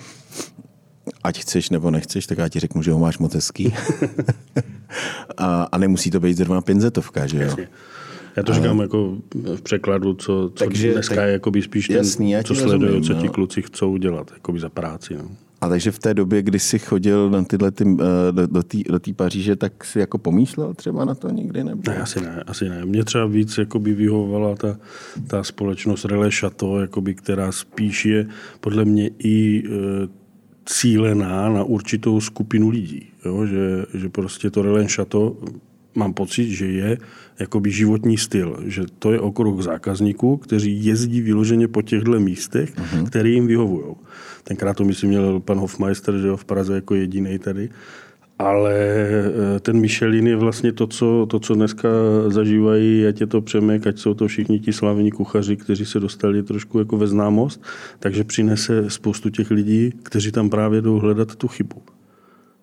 ať chceš nebo nechceš, tak já ti řeknu, že ho máš moc hezký. a, a nemusí to být zrovna pinzetovka, že jo? Jasně. Já to říkám a... jako v překladu, co, co takže, dneska tak, je jakoby spíš ten, jasný, co sledují, co ti no. kluci chcou dělat jakoby za práci. No. A takže v té době, kdy jsi chodil na tyhle ty, eh, do, do té do Paříže, tak si jako pomýšlel třeba na to někdy? Nebo? Ne, asi ne, asi ne. Mě třeba víc jakoby vyhovovala ta, ta společnost Relais Chateau, jakoby, která spíš je podle mě i e, cílená na určitou skupinu lidí. Jo? Že, že prostě to Relais Chateau mám pocit, že je jakoby životní styl, že to je okruh zákazníků, kteří jezdí vyloženě po těchto místech, uh-huh. které jim vyhovují. Tenkrát to myslím měl pan Hofmeister, že jo, v Praze jako jediný tady ale eh, ten Michelin je vlastně to co, to, co dneska zažívají, ať je to Přemek, ať jsou to všichni ti slavní kuchaři, kteří se dostali trošku jako ve známost, takže přinese spoustu těch lidí, kteří tam právě jdou hledat tu chybu.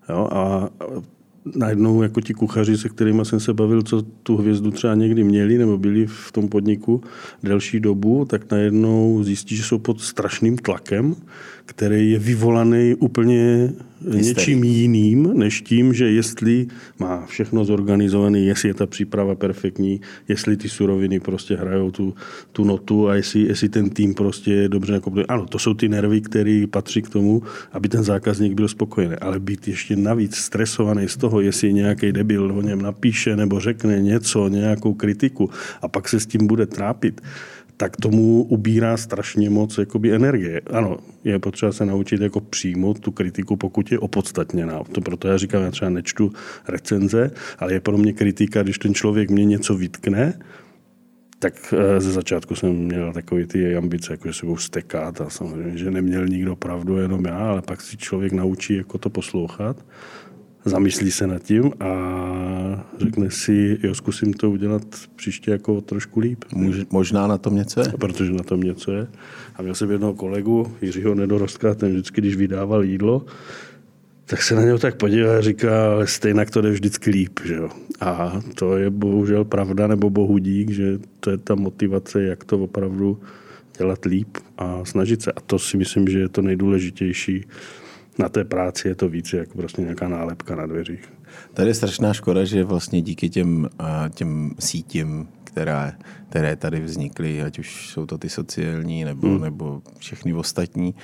Jo? A najednou jako ti kuchaři, se kterými jsem se bavil, co tu hvězdu třeba někdy měli nebo byli v tom podniku delší dobu, tak najednou zjistí, že jsou pod strašným tlakem, který je vyvolaný úplně Hysterii. něčím jiným, než tím, že jestli má všechno zorganizované, jestli je ta příprava perfektní, jestli ty suroviny prostě hrajou tu, tu notu a jestli, jestli ten tým prostě je dobře nakoplený. Ano, to jsou ty nervy, které patří k tomu, aby ten zákazník byl spokojený. Ale být ještě navíc stresovaný z toho, jestli nějaký debil o něm napíše nebo řekne něco, nějakou kritiku a pak se s tím bude trápit, tak tomu ubírá strašně moc jakoby, energie. Ano, je potřeba se naučit jako přijmout tu kritiku, pokud je opodstatněná. To proto já říkám, já třeba nečtu recenze, ale je pro mě kritika, když ten člověk mě něco vytkne, tak eh, ze začátku jsem měl takové ty ambice, jako že se budou stekat a samozřejmě, že neměl nikdo pravdu, jenom já, ale pak si člověk naučí jako to poslouchat zamyslí se nad tím a řekne si, jo, zkusím to udělat příště jako trošku líp. Možná na tom něco je? Protože na tom něco je. A měl jsem jednoho kolegu, Jiřího Nedorostka, ten vždycky, když vydával jídlo, tak se na něho tak podíval a říká, ale stejně to jde vždycky líp. Že jo? A to je bohužel pravda, nebo bohu dík, že to je ta motivace, jak to opravdu dělat líp a snažit se. A to si myslím, že je to nejdůležitější na té práci, je to více jako prostě nějaká nálepka na dveřích. Tady je strašná škoda, že vlastně díky těm, těm sítím, která, které tady vznikly, ať už jsou to ty sociální nebo, hmm. nebo všechny ostatní,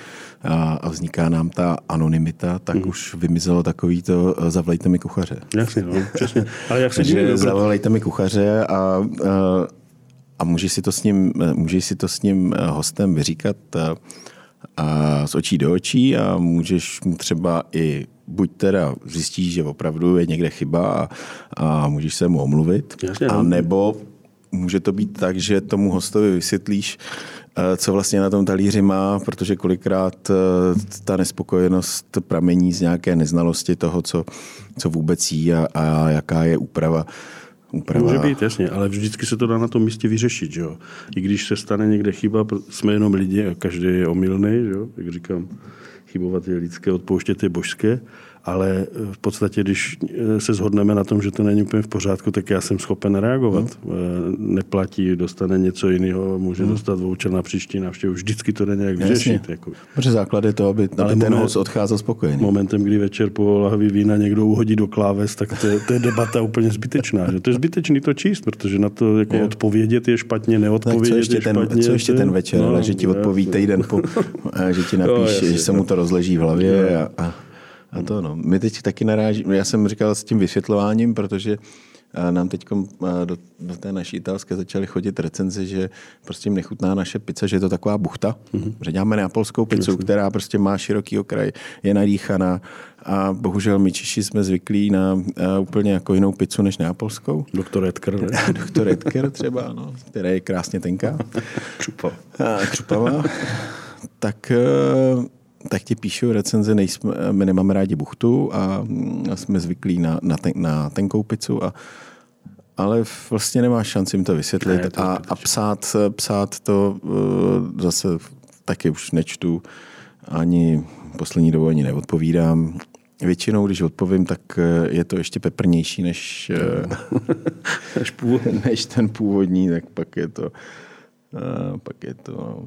a, a vzniká nám ta anonymita, tak hmm. už vymizelo takový to zavolejte mi kuchaře. Jasně, no, přesně. Ale jak se Takže zavolejte mi kuchaře a, a, a můžeš si to s ním, můžeš si to s ním hostem vyříkat a, z očí do očí a můžeš mu třeba i buď teda zjistíš, že opravdu je někde chyba a, a můžeš se mu omluvit, Jasně, no. a nebo může to být tak, že tomu hostovi vysvětlíš, eh, co vlastně na tom talíři má, protože kolikrát eh, ta nespokojenost pramení z nějaké neznalosti toho, co, co vůbec jí a, a jaká je úprava. Úprava. Může být, jasně, ale vždycky se to dá na tom místě vyřešit. Že jo? I když se stane někde chyba, jsme jenom lidi a každý je omylný, jo? jak říkám, chybovat je lidské, odpouštět je božské, ale v podstatě, když eh, se shodneme na tom, že to není úplně v pořádku, tak já jsem schopen reagovat. Hmm. Neplatí, dostane něco jiného, může hmm. dostat voucher na příští návštěvu. Vždycky to jde nějak vyřešit. Jako. Protože základ je to, aby, ale ten host odcházel spokojený. Momentem, kdy večer po lahvi vína někdo uhodí do kláves, tak to, to je debata úplně zbytečná. Že? To je zbytečný to číst, protože na to jako odpovědět je špatně, neodpovědět co ještě je ten, špatně. Co ještě ten večer, no, ale že ti odpoví týden po, že ti napíše, no, že se mu to rozleží v hlavě a, a a to no. My teď taky narážíme, já jsem říkal s tím vysvětlováním, protože eh, nám teď eh, do, do té naší italské začaly chodit recenze, že prostě jim nechutná naše pizza, že je to taková buchta. Mm-hmm. Že děláme neapolskou pizzu, Jasně. která prostě má široký okraj, je nadýchaná a bohužel my Češi jsme zvyklí na uh, úplně jako jinou pizzu než neapolskou. Doktor Edker, ne? Doktor Edker třeba, no, která je krásně tenká. Čupavá. Čupavá. tak uh, tak ti píšou recenze, nejsme, my nemáme rádi buchtu a, jsme zvyklí na, na, ten, na tenkou pizzu a ale vlastně nemáš šanci jim to vysvětlit ne, to a, a psát, psát to uh, zase taky už nečtu, ani poslední dobu ani neodpovídám. Většinou, když odpovím, tak eh, je to ještě peprnější než, eh, než, původní. než ten původní, tak pak je to, pak je to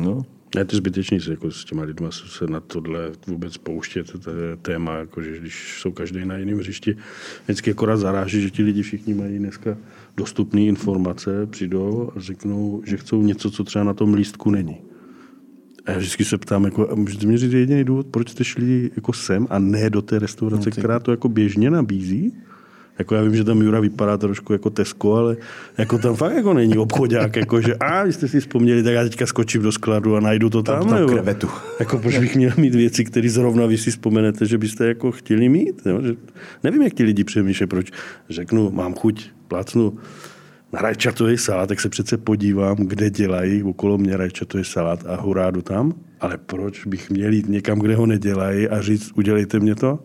no, ne, to je zbytečný se jako s těma lidma se na tohle vůbec pouštět, to je téma, jako, že když jsou každý na jiném hřišti, vždycky akorát zaráží, že ti lidi všichni mají dneska dostupné informace, přijdou a řeknou, že chcou něco, co třeba na tom lístku není. A já vždycky se ptám, jako, můžete mi říct jediný důvod, proč jste šli jako sem a ne do té restaurace, no, která to jako běžně nabízí? Jako já vím, že tam Jura vypadá trošku jako Tesco, ale jako tam fakt jako není obchodák, jako že a vy jste si vzpomněli, tak já teďka skočím do skladu a najdu to tam. tam, tam krevetu. Jako proč bych měl mít věci, které zrovna vy si vzpomenete, že byste jako chtěli mít. Jo? Že, nevím, jak ti lidi přemýšlejí, proč řeknu, mám chuť, plácnu na rajčatový salát, tak se přece podívám, kde dělají okolo mě rajčatový salát a hurá jdu tam. Ale proč bych měl jít někam, kde ho nedělají a říct, udělejte mě to?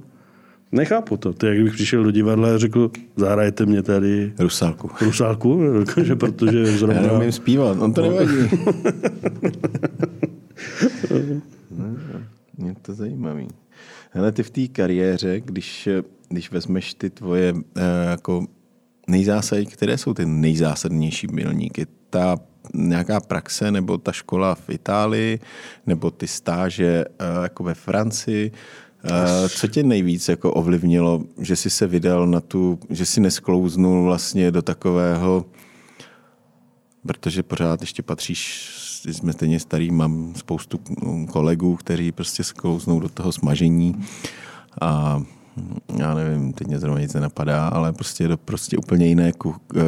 Nechápu to. To je, jak kdybych přišel do divadla a řekl, zahrajte mě tady... Rusálku. Rusálku, že protože zrovna... Já neumím zpívat, on to nevadí. Mě to zajímavý. Hele, ty v té kariéře, když, když vezmeš ty tvoje eh, jako nejzásady, které jsou ty nejzásadnější milníky? Ta nějaká praxe nebo ta škola v Itálii nebo ty stáže eh, jako ve Francii co tě nejvíc jako ovlivnilo, že jsi se vydal na tu, že jsi nesklouznul vlastně do takového, protože pořád ještě patříš, jsme stejně starý, mám spoustu kolegů, kteří prostě sklouznou do toho smažení a já nevím, teď mě zrovna nic nenapadá, ale prostě to prostě úplně jiné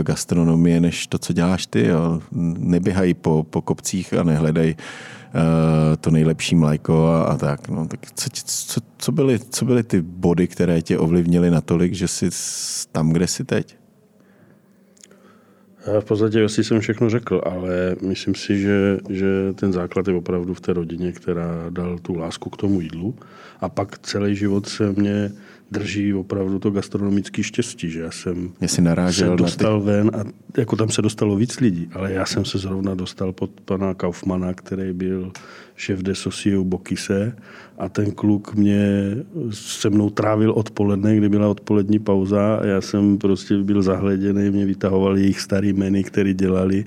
gastronomie, než to, co děláš ty. Jo. Neběhají po, po kopcích a nehledají to nejlepší mléko a, a tak. No, tak co, co, co, byly, co byly ty body, které tě ovlivnily natolik, že jsi tam, kde jsi teď? V podstatě asi jsem všechno řekl, ale myslím si, že, že ten základ je opravdu v té rodině, která dal tu lásku k tomu jídlu. A pak celý život se mě drží opravdu to gastronomické štěstí, že já jsem se dostal ty... ven a jako tam se dostalo víc lidí, ale já jsem se zrovna dostal pod pana Kaufmana, který byl šéf de Sociu Bokise a ten kluk mě se mnou trávil odpoledne, kdy byla odpolední pauza a já jsem prostě byl zahleděný, mě vytahoval jejich starý meny, který dělali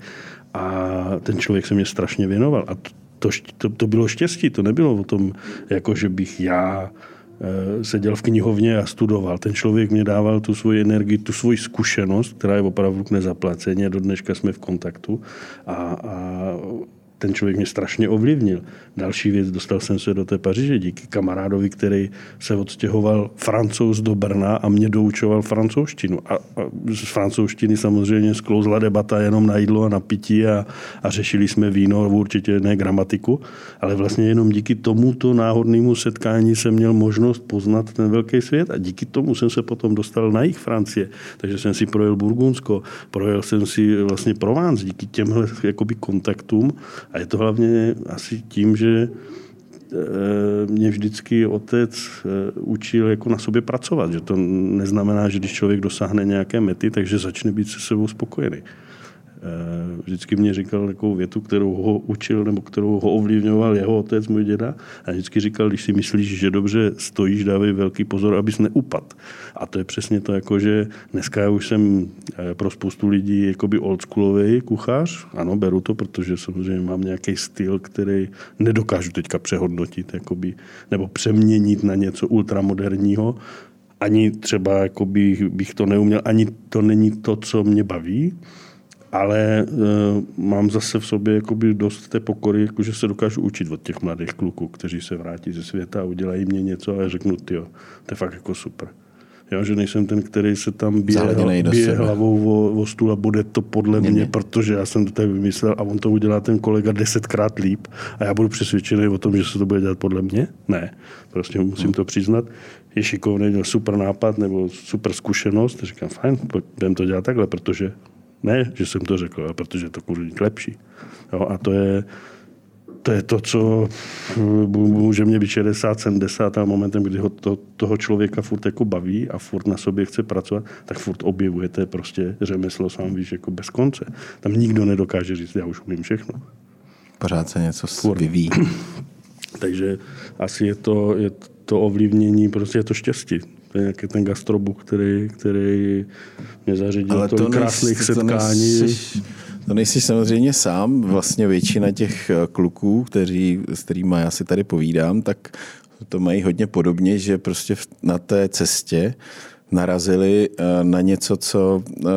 a ten člověk se mě strašně věnoval. A to, to, to bylo štěstí, to nebylo o tom, jako že bych já seděl v knihovně a studoval. Ten člověk mě dával tu svoji energii, tu svoji zkušenost, která je opravdu k nezaplacení. Do dneška jsme v kontaktu a, a ten člověk mě strašně ovlivnil. Další věc, dostal jsem se do té Paříže díky kamarádovi, který se odstěhoval francouz do Brna a mě doučoval francouzštinu. A, z francouzštiny samozřejmě sklouzla debata jenom na jídlo a na pití a, a řešili jsme víno, určitě ne gramatiku, ale vlastně jenom díky tomuto náhodnému setkání jsem měl možnost poznat ten velký svět a díky tomu jsem se potom dostal na jich Francie. Takže jsem si projel Burgundsko, projel jsem si vlastně Provence díky těmhle jakoby kontaktům a je to hlavně asi tím, že eh, mě vždycky otec eh, učil jako na sobě pracovat. Že to neznamená, že když člověk dosáhne nějaké mety, takže začne být se sebou spokojený. Eh, vždycky mě říkal takovou větu, kterou ho učil nebo kterou ho ovlivňoval jeho otec, můj děda. A vždycky říkal, když si myslíš, že dobře stojíš, dávej velký pozor, abys neupad. A to je přesně to, jako že dneska já už jsem eh, pro spoustu lidí jakoby oldschoolový kuchař. Ano, beru to, protože samozřejmě mám nějaký styl, který nedokážu teďka přehodnotit jakoby, nebo přeměnit na něco ultramoderního ani třeba jako bych, bych to neuměl, ani to není to, co mě baví, ale uh, mám zase v sobě jakoby dost té pokory, jako že se dokážu učit od těch mladých kluků, kteří se vrátí ze světa a udělají mě něco a já řeknu, ty to je fakt jako super. Jo, že nejsem ten, který se tam bije, bije hlavou o, o stůl a bude to podle mě, mě, protože já jsem to tak vymyslel a on to udělá ten kolega desetkrát líp a já budu přesvědčený o tom, že se to bude dělat podle mě? Ne. Prostě musím hmm. to přiznat. Je šikovný, měl super nápad nebo super zkušenost. Říkám, fajn, budeme to dělat takhle, protože ne, že jsem to řekl, ale protože je to kurník lepší. Jo, a to je, to je to, co může mě být 60, 70 a momentem, kdy ho to, toho člověka furt jako baví a furt na sobě chce pracovat, tak furt objevujete prostě řemeslo sám víš jako bez konce. Tam nikdo nedokáže říct, já už umím všechno. Pořád se něco furt. vyvíjí. Takže asi je to, je to ovlivnění, prostě je to štěstí. To je nějaký ten gastrobook, který, který mě zařídil Ale to krásných setkání. To nejsi, to nejsi samozřejmě sám. Vlastně většina těch eh, kluků, kteří, s kterými já si tady povídám, tak to mají hodně podobně, že prostě na té cestě narazili eh, na něco, co eh,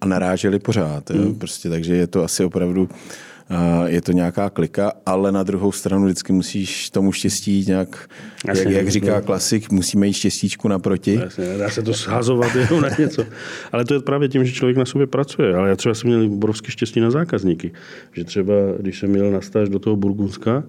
a naráželi pořád. Jo? Hmm. Prostě, takže je to asi opravdu je to nějaká klika, ale na druhou stranu vždycky musíš tomu štěstí nějak, Jasně, jak, jak říká klasik, musíme jít štěstíčku naproti. Jasně, dá se to shazovat jenom na něco. Ale to je právě tím, že člověk na sobě pracuje. Ale já třeba jsem měl obrovské štěstí na zákazníky. Že třeba, když jsem měl na stáž do toho Burgundska,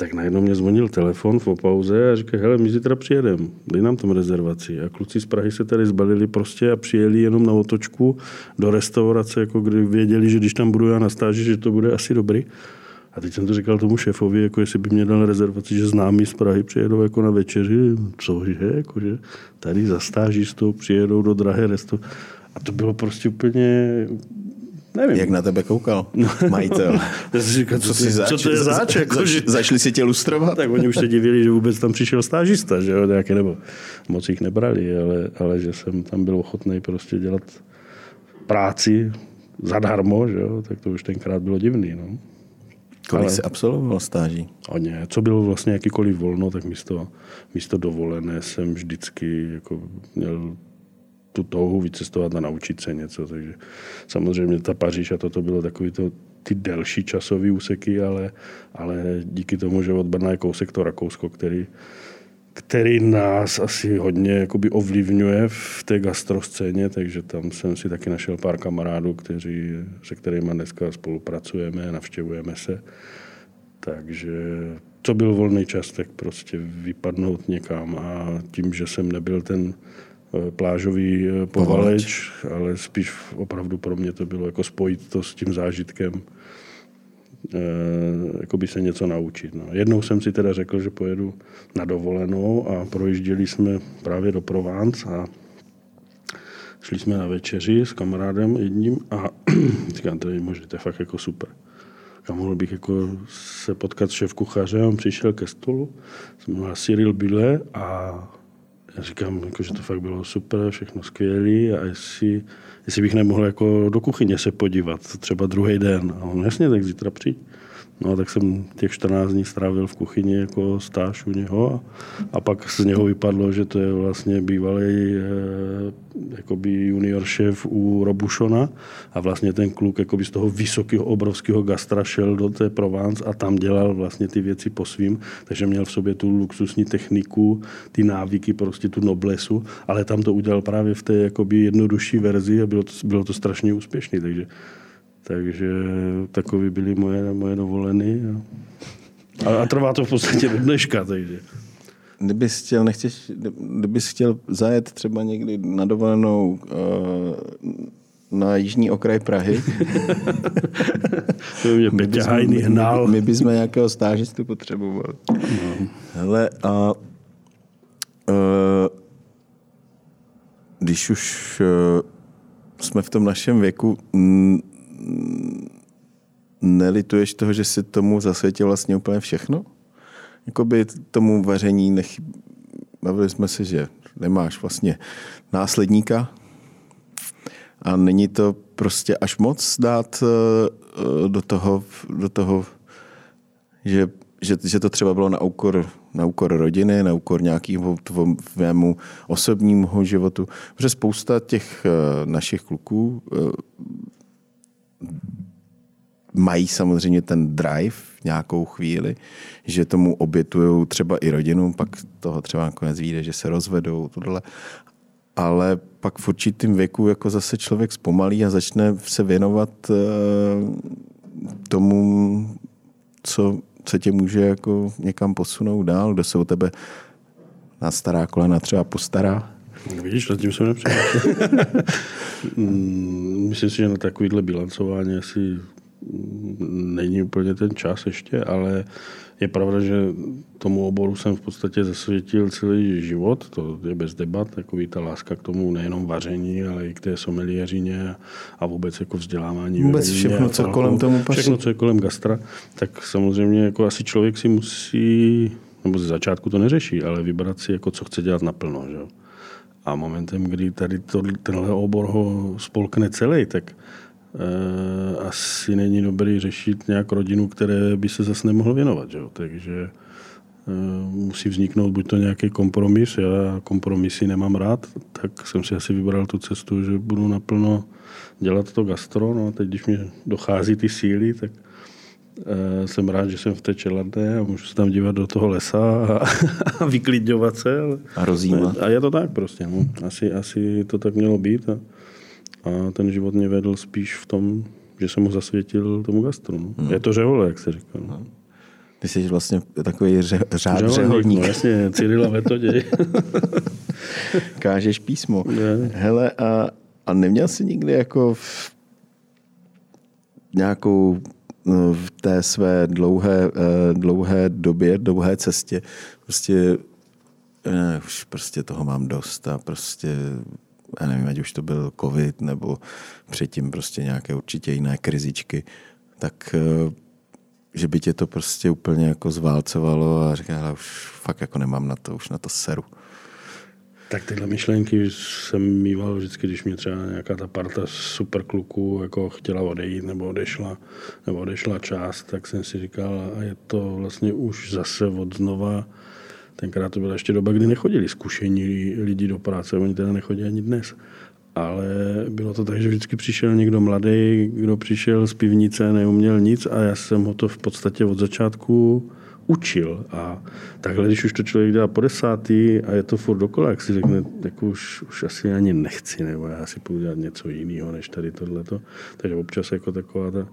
tak najednou mě zvonil telefon v pauze a říká, hele, my zítra přijedeme, dej nám tam rezervaci. A kluci z Prahy se tady zbalili prostě a přijeli jenom na otočku do restaurace, jako kdy věděli, že když tam budu já na stáži, že to bude asi dobrý. A teď jsem to říkal tomu šéfovi, jako jestli by mě dal rezervaci, že známí z Prahy přijedou jako na večeři, cože, jakože tady za stážistou přijedou do drahé resto. A to bylo prostě úplně, Nevím. Jak na tebe koukal no. majitel? říkal, co, co, zač, co to je zač? Jako, zač. Začali si tě lustrovat? tak oni už se divili, že vůbec tam přišel stážista, že jo, nějaké, nebo moc jich nebrali, ale, ale že jsem tam byl ochotný prostě dělat práci zadarmo, že jo, tak to už tenkrát bylo divný, no. Kolik ale... jsi absolvoval stáží? Hodně. Co bylo vlastně jakýkoliv volno, tak místo, místo dovolené jsem vždycky jako měl tu touhu vycestovat a naučit se něco. Takže samozřejmě ta Paříž a toto bylo takový to, ty delší časové úseky, ale, ale díky tomu, že od Brna je kousek to Rakousko, který, který nás asi hodně jakoby ovlivňuje v té gastroscéně, takže tam jsem si taky našel pár kamarádů, kteří, se kterými dneska spolupracujeme, navštěvujeme se. Takže co byl volný čas, tak prostě vypadnout někam a tím, že jsem nebyl ten plážový eh, povaleč, ale spíš opravdu pro mě to bylo jako spojit to s tím zážitkem, jako by se něco naučit. No. Jednou jsem si teda řekl, že pojedu na dovolenou a projížděli jsme právě do Provence a šli jsme na večeři s kamarádem jedním a říkám, to je možná, to je fakt jako super. A mohl bych jako se potkat s šéf kuchařem, přišel ke stolu, jsem Cyril Bile a Já říkám, jako, že to fakt bylo super, všechno skvělé a jestli, jestli bych nemohl jako do kuchyně se podívat, třeba druhý den. A on jasně, tak zítra přijď. No tak jsem těch 14 dní strávil v kuchyni jako stáž u něho a, a pak z něho vypadlo, že to je vlastně bývalý e, jakoby junior šéf u Robušona a vlastně ten kluk jakoby z toho vysokého obrovského gastra šel do té Provence a tam dělal vlastně ty věci po svým, takže měl v sobě tu luxusní techniku, ty návyky, prostě tu noblesu, ale tam to udělal právě v té jakoby jednodušší verzi a bylo to, bylo to strašně úspěšné, takže takže takový byly moje, moje dovoleny. A, a trvá to v podstatě do dneška. Takže. Kdybys chtěl, nechceš, kdybys chtěl zajet třeba někdy na dovolenou uh, na jižní okraj Prahy. to mě Peťa Hajný hnal. My, my bychom nějakého stážistu potřebovali. No. Hele, a uh, když už uh, jsme v tom našem věku, nelituješ toho, že si tomu zasvětil vlastně úplně všechno? Jakoby tomu vaření nechy... Bavili jsme se, že nemáš vlastně následníka a není to prostě až moc dát eh, do toho, do toho že, že, že to třeba bylo na úkor, na úkor rodiny, na úkor nějakého tvému osobnímu životu. Protože spousta těch eh, našich kluků eh, mají samozřejmě ten drive nějakou chvíli, že tomu obětují třeba i rodinu, pak toho třeba nakonec vyjde, že se rozvedou, tohle. Ale pak v určitém věku jako zase člověk zpomalí a začne se věnovat eh, tomu, co, co tě může jako někam posunout dál, kdo se o tebe na stará kolena třeba postará. Vidíš, tím jsem nepřemýšlel. Mm, myslím si, že na takovýhle bilancování asi není úplně ten čas ještě, ale je pravda, že tomu oboru jsem v podstatě zasvětil celý život, to je bez debat, takový ta láska k tomu nejenom vaření, ale i k té someliéřině a vůbec jako vzdělávání. Vůbec všechno, co kolem tomu patří. Všechno, co je kolem gastra, tak samozřejmě jako asi člověk si musí, nebo ze začátku to neřeší, ale vybrat si, jako co chce dělat naplno. Že? A momentem, kdy tady to, tenhle obor ho spolkne celý, tak e, asi není dobrý řešit nějak rodinu, které by se zase nemohl věnovat. Že? Takže e, musí vzniknout buď to nějaký kompromis, já kompromisy nemám rád, tak jsem si asi vybral tu cestu, že budu naplno dělat to gastro, no a teď, když mi dochází ty síly, tak jsem rád, že jsem v té čeladné a můžu se tam dívat do toho lesa a, a vyklidňovat se. A rozjímat. A je to tak prostě. No. Asi, asi to tak mělo být a, a ten život mě vedl spíš v tom, že jsem mu zasvětil tomu gastru. No. Hmm. Je to řehole, jak se říká. No. Ty jsi vlastně takový ře, řád řeholník. No, jasně, Cyrila Metoděj. Kážeš písmo. Ne. Hele, a, a neměl jsi nikdy jako v nějakou v té své dlouhé, eh, dlouhé době, dlouhé cestě, prostě ne, už prostě toho mám dost a prostě já nevím, ať už to byl covid nebo předtím prostě nějaké určitě jiné krizičky, tak eh, že by tě to prostě úplně jako zválcovalo a říká, už fakt jako nemám na to, už na to seru. Tak tyhle myšlenky jsem mýval vždycky, když mě třeba nějaká ta parta super kluků jako chtěla odejít nebo odešla, nebo odešla část, tak jsem si říkal, a je to vlastně už zase od znova, tenkrát to byla ještě doba, kdy nechodili zkušení lidi do práce, oni teda nechodí ani dnes. Ale bylo to tak, že vždycky přišel někdo mladý, kdo přišel z pivnice, neuměl nic a já jsem ho to v podstatě od začátku učil. A takhle, když už to člověk dělá po desátý a je to furt dokola, jak si řekne, tak už, už asi ani nechci, nebo já si půjdu dělat něco jiného, než tady tohleto. Takže občas jako taková ta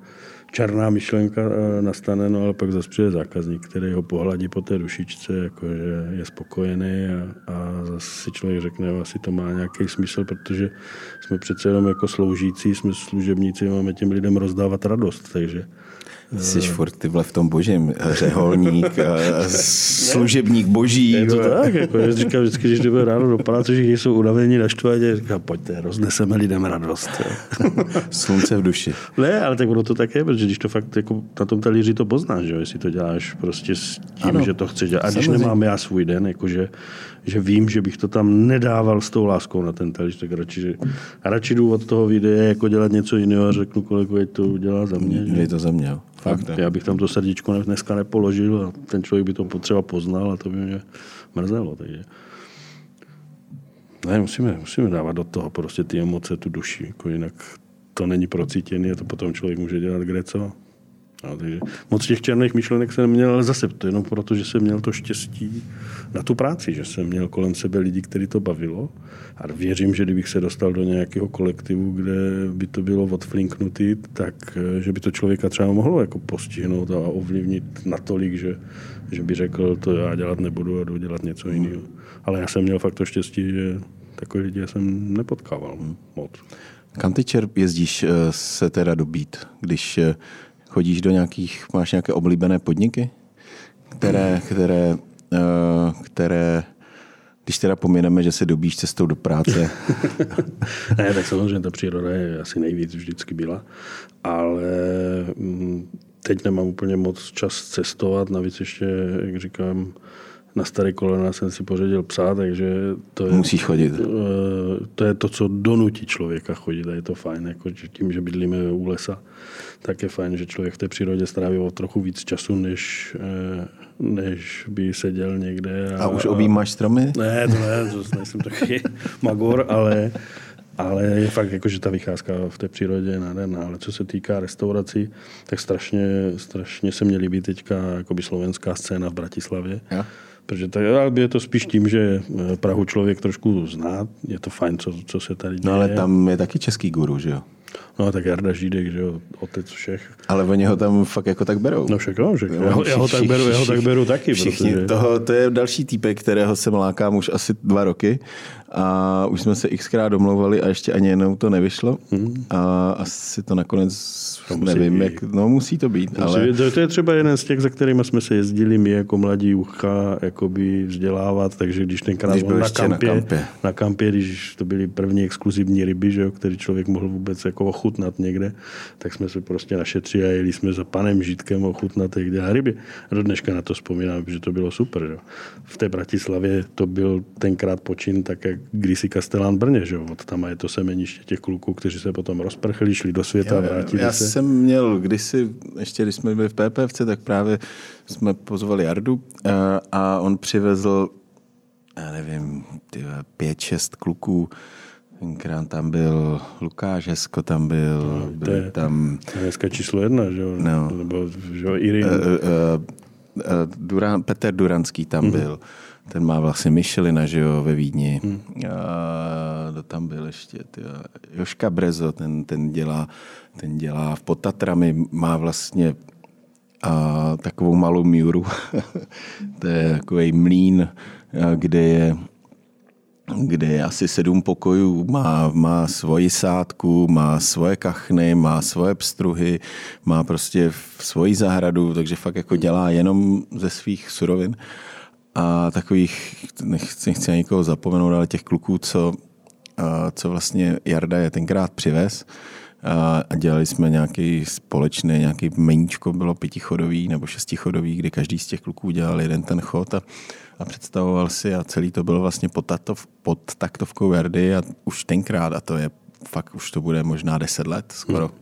černá myšlenka eh, nastane, no ale pak zase přijde zákazník, který ho pohladí po té dušičce, jakože je spokojený a, a zase si člověk řekne, asi to má nějaký smysl, protože jsme přece jenom jako sloužící, jsme služebníci, máme těm lidem rozdávat radost, takže Jsi furt ty v tom božím, řeholník, služebník boží. Je to tak, jako já říkám vždycky, když jdeme ráno do práce, že jsou unavení, naštvaní, říkám, pojďte, rozneseme lidem radost. Slunce v duši. Ne, ale tak ono to tak je, protože protože když to fakt jako na tom talíři to poznáš, že? jestli to děláš prostě s tím, ano, že to chceš dělat. A když samozřejmě. nemám já svůj den, jakože, že vím, že bych to tam nedával s tou láskou na ten talíř, tak radši, že, a radši jdu od toho videa jako dělat něco jiného a řeknu kolegu, ať to udělá za mě. Je to za mě, jo. Fakt, já bych tam to srdíčko dneska nepoložil a ten člověk by to potřeba poznal a to by mě mrzelo. Takže. Ne, musíme, musíme dávat do toho prostě ty emoce, tu duši, jako jinak to není procítěný a to potom člověk může dělat kde co. No, takže moc těch černých myšlenek jsem neměl, ale zase to jenom proto, že jsem měl to štěstí na tu práci, že jsem měl kolem sebe lidi, který to bavilo. A věřím, že kdybych se dostal do nějakého kolektivu, kde by to bylo odflinknutý, tak eh, že by to člověka třeba mohlo jako postihnout a ovlivnit natolik, že, že by řekl, to já dělat nebudu a jdu dělat něco jiného. Ale já jsem měl fakt to štěstí, že takové lidi jsem nepotkával moc. Kam ty čerp jezdíš eh, se teda dobít, když eh, chodíš do nějakých, máš nějaké oblíbené podniky, které, které, eh, které když teda pomineme, že se dobíš cestou do práce. ne, tak samozřejmě ta příroda je asi nejvíc vždycky byla, ale mm, teď nemám úplně moc čas cestovat, navíc ještě, jak říkám, na staré kolena jsem si pořadil psa, takže to je, Musíš chodit. Eh, to je to, co donutí člověka chodit a je to fajn, jako tím, že bydlíme u lesa, tak je fajn, že člověk v té přírodě stráví o trochu víc času, než, eh, než by seděl někde. A, a už objímáš stromy? Ne, to ne, to nejsem taky magor, ale ale je fakt jako, že ta vycházka v té přírodě je nádherná. Ale co se týká restaurací, tak strašně, strašně se mě líbí teďka jakoby slovenská scéna v Bratislavě. Ja? Protože tak, je to spíš tím, že eh, Prahu člověk trošku zná, je to fajn, co, co se tady děje. No ale tam je taky český guru, že jo? No tak Jarda Žídek, že jo, otec všech. Ale oni ho tam fakt jako tak berou. No však jo, že já, ho, já, ho tak beru, já ho tak beru taky. Všichni, protože... toho, to je další týpek, kterého jsem lákám už asi dva roky a už jsme se xkrát domlouvali a ještě ani jednou to nevyšlo hmm. a asi to nakonec to nevím, jak, no musí to být. Musí ale... To, to, je třeba jeden z těch, za kterými jsme se jezdili my jako mladí ucha jakoby vzdělávat, takže když tenkrát když byl na kampě, na kampě, na kampě, když to byly první exkluzivní ryby, že jo, který člověk mohl vůbec jako ochutnat někde, tak jsme se prostě našetřili a jeli jsme za panem Žítkem ochutnat, dělá ryby. A do dneška na to vzpomínám, že to bylo super. Že? V té Bratislavě to byl tenkrát počin tak, jak kdysi Kastelán Brně, že? Od tam je to semeniště těch kluků, kteří se potom rozprchli, šli do světa, jo, vrátili já se. jsem měl kdysi, ještě když jsme byli v PPFC, tak právě jsme pozvali Jardu a, a on přivezl, já nevím, pět, šest kluků, Tenkrát tam byl Lukáš Hesko, tam byl, no, byl je, tam... To je dneska číslo jedna, že jo? No. Nebo, že jo, Irin. Uh, uh, uh, Duran, Petr Duranský tam mm-hmm. byl. Ten má vlastně Michelina, že jo, ve Vídni. Hmm. A to tam byl ještě tyjo, Joška Brezo, ten, ten, dělá, ten dělá v Potatrami, má vlastně a, takovou malou míru. to je takový mlín, kde je kde je asi sedm pokojů, má, má svoji sádku, má svoje kachny, má svoje pstruhy, má prostě svoji zahradu, takže fakt jako dělá jenom ze svých surovin a takových, nechci, nechci nikoho zapomenout, ale těch kluků, co, co vlastně Jarda je tenkrát přivez, a dělali jsme nějaký společný, nějaký meníčko, bylo pětichodový nebo šestichodový, kdy každý z těch kluků dělal jeden ten chod a, a představoval si a celý to bylo vlastně pod, tatov, pod taktovkou Jardy a už tenkrát, a to je fakt, už to bude možná deset let skoro. Hmm.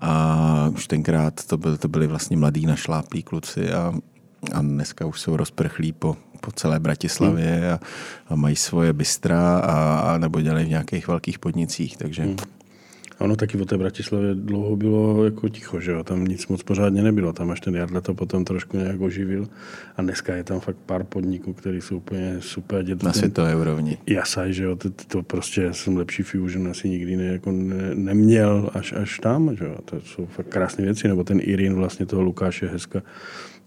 A už tenkrát to, byl, to byli vlastně mladí našláplí kluci a a dneska už jsou rozprchlí po, po celé Bratislavě hmm. a, a mají svoje bystra a, a nebo dělají v nějakých velkých podnicích, takže... Hmm. Ono taky o té Bratislavě dlouho bylo jako ticho, že jo? Tam nic moc pořádně nebylo. Tam až ten Jarda to potom trošku nějak oživil. A dneska je tam fakt pár podniků, které jsou úplně super. Dět, Na světové úrovni. Jasaj, že jo? To, to prostě jsem lepší Fusion asi nikdy ne, jako ne, neměl až, až tam, že jo? To jsou fakt krásné věci. Nebo ten Irin vlastně toho Lukáše Heska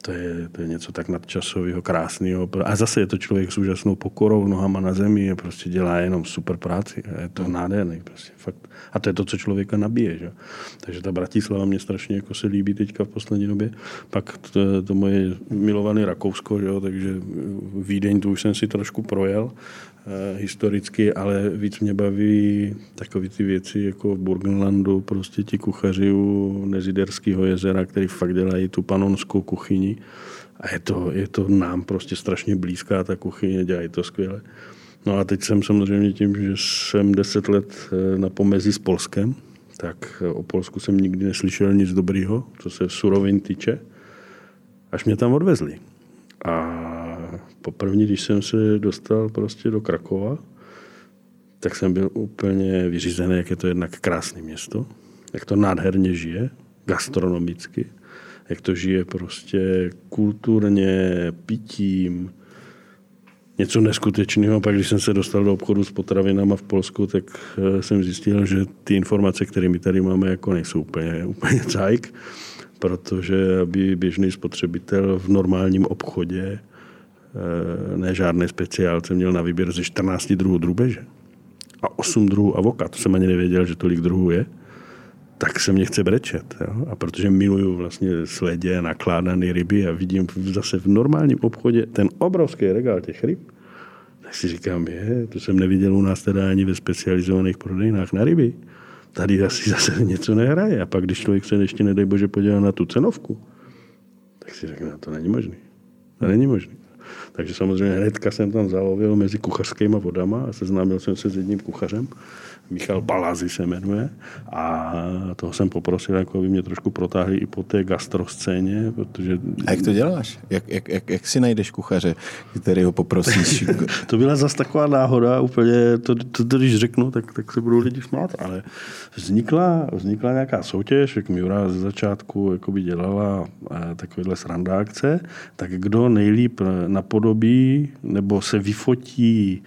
to je, to je něco tak nadčasového, krásného. A zase je to člověk s úžasnou pokorou, nohama na zemi, je prostě dělá jenom super práci. A je to nádherný. Prostě, fakt. A to je to, co člověka nabije. Že? Takže ta Bratislava mě strašně jako se líbí teďka v poslední době. Pak to, to moje milované Rakousko, že? takže Vídeň, tu už jsem si trošku projel historicky, ale víc mě baví takové ty věci jako v Burgenlandu, prostě ti kuchaři u Neziderského jezera, který fakt dělají tu panonskou kuchyni. A je to, je to nám prostě strašně blízká ta kuchyně, dělají to skvěle. No a teď jsem samozřejmě tím, že jsem deset let eh, na pomezí s Polskem, tak eh, o Polsku jsem nikdy neslyšel nic dobrýho, co se surovin týče, až mě tam odvezli. A poprvé, když jsem se dostal prostě do Krakova, tak jsem byl úplně vyřízený, jak je to jednak krásné město, jak to nádherně žije, gastronomicky, jak to žije prostě kulturně, pitím, něco neskutečného. Pak, když jsem se dostal do obchodu s potravinama v Polsku, tak eh, jsem zjistil, že ty informace, které my tady máme, jako nejsou úplně, úplně cajk, protože aby běžný spotřebitel v normálním obchodě ne žádný speciálce měl na výběr ze 14 druhů drubeže a 8 druhů avokat. To jsem ani nevěděl, že tolik druhů je tak se mě chce brečet. Jo? A protože miluju vlastně sledě, nakládané ryby a vidím zase v normálním obchodě ten obrovský regál těch ryb, tak si říkám, je, to jsem neviděl u nás teda ani ve specializovaných prodejnách na ryby. Tady asi zase něco nehraje. A pak, když člověk se ještě, nedej bože, podívá na tu cenovku, tak si řekne, no, to není možný. To není možný. Takže samozřejmě hnedka jsem tam zalovil mezi kuchařskými vodama a seznámil jsem se s jedním kuchařem, Michal Balazy se jmenuje a toho jsem poprosil, jako aby mě trošku protáhli i po té gastroscéně, protože... A jak to děláš? Jak, jak, jak, jak si najdeš kuchaře, který ho poprosíš? to byla zase taková náhoda, úplně, to, to, to když řeknu, tak, tak se budou lidi smát, ale vznikla, vznikla nějaká soutěž, jak Miura ze začátku jakoby dělala eh, takovéhle srandákce, tak kdo nejlíp napodobí nebo se vyfotí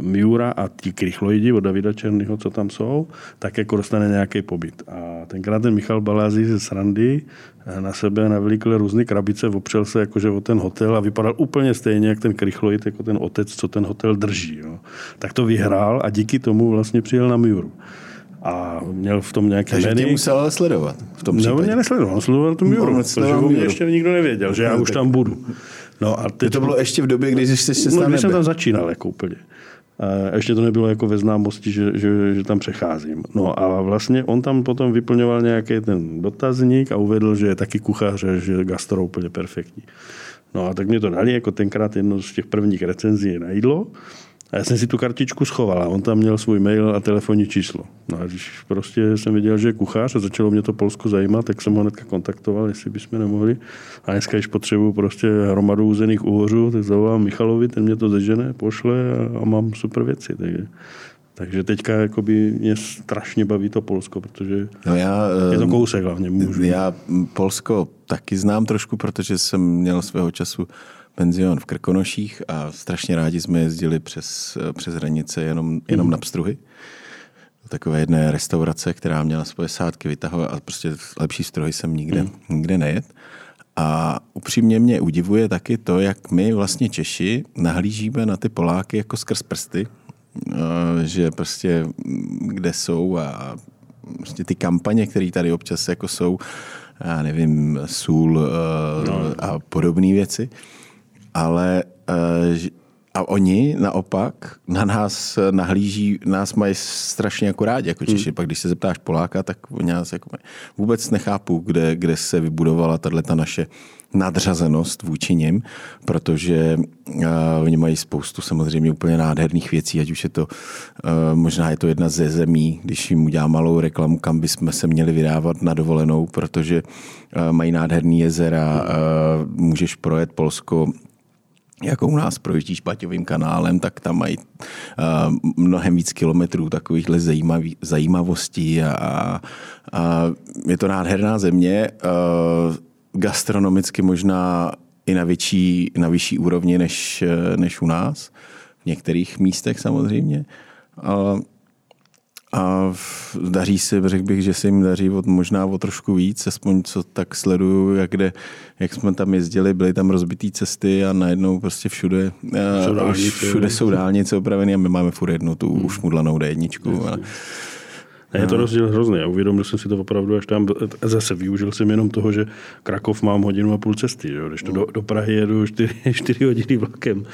Miura a ti krychloidi od Davida Černého, co tam jsou, tak jako dostane nějaký pobyt. A tenkrát ten Michal Balází ze Srandy eh, na sebe navlíkl různé krabice, opřel se jakože o ten hotel a vypadal úplně stejně, jak ten krychloid, jako ten otec, co ten hotel drží. Jo. Tak to vyhrál a díky tomu vlastně přijel na Miuru a měl v tom nějaké Takže tě musel ale sledovat v tom případě. Ne, mě nesledoval, on sledoval tu Miuru, protože o mě ještě nikdo nevěděl, že já už tam budu. No a teď... To bylo ještě v době, kdy jsi se no, když jsem tam začínal jako úplně. A ještě to nebylo jako ve známosti, že, že, že tam přecházím. No a vlastně on tam potom vyplňoval nějaký ten dotazník a uvedl, že je taky kuchař, že gastro úplně perfektní. No a tak mě to dali jako tenkrát jedno z těch prvních recenzí na jídlo. A já jsem si tu kartičku schoval a on tam měl svůj mail a telefonní číslo. No a když prostě jsem viděl, že je kuchař a začalo mě to Polsko zajímat, tak jsem ho hnedka kontaktoval, jestli bychom nemohli. A dneska, když potřebuju prostě hromadu uzených úhořů, tak zavolám Michalovi, ten mě to zežene, pošle a, a mám super věci. Takže takže teďka jakoby mě strašně baví to Polsko, protože no já, je to kousek hlavně. Můžu. Já Polsko taky znám trošku, protože jsem měl svého času penzion v Krkonoších a strašně rádi jsme jezdili přes, přes hranice jenom, jenom mm. na pstruhy. Takové jedné restaurace, která měla svoje sádky vytahovat a prostě lepší strohy jsem nikde, mm. nikde nejet. A upřímně mě udivuje taky to, jak my vlastně Češi nahlížíme na ty Poláky jako skrz prsty, eh, že prostě kde jsou a prostě ty kampaně, které tady občas jako jsou, já nevím, sůl eh, no. a podobné věci, ale eh, a oni naopak na nás nahlíží, nás mají strašně jako rádi, jako Češi. Hmm. Pak když se zeptáš Poláka, tak oni nás jako vůbec nechápu, kde, kde se vybudovala tato naše nadřazenost vůči nim, protože uh, oni mají spoustu samozřejmě úplně nádherných věcí, ať už je to, uh, možná je to jedna ze zemí, když jim udělám malou reklamu, kam bychom se měli vydávat na dovolenou, protože uh, mají nádherný jezera, uh, můžeš projet Polsko jako u nás projíždíš Paťovým kanálem, tak tam mají uh, mnohem víc kilometrů takovýchhle zajímavý, zajímavostí a, a je to nádherná země, uh, gastronomicky možná i na, větší, na vyšší úrovni než, než u nás, v některých místech samozřejmě. Uh, a daří se, řekl bych, že se jim daří od, možná o trošku víc, aspoň co tak sleduju, jak, kde, jak jsme tam jezdili, byly tam rozbitý cesty a najednou prostě všude, jsou dálnice, všude jsou dálnice opravené a my máme furt jednu tu hmm. ušmudlanou D1. Ne, je to rozdíl hrozný. A uvědomil jsem si to opravdu až tam. Zase využil jsem jenom toho, že Krakov mám hodinu a půl cesty. Že? Když to do, do Prahy jedu 4, 4 hodiny vlakem.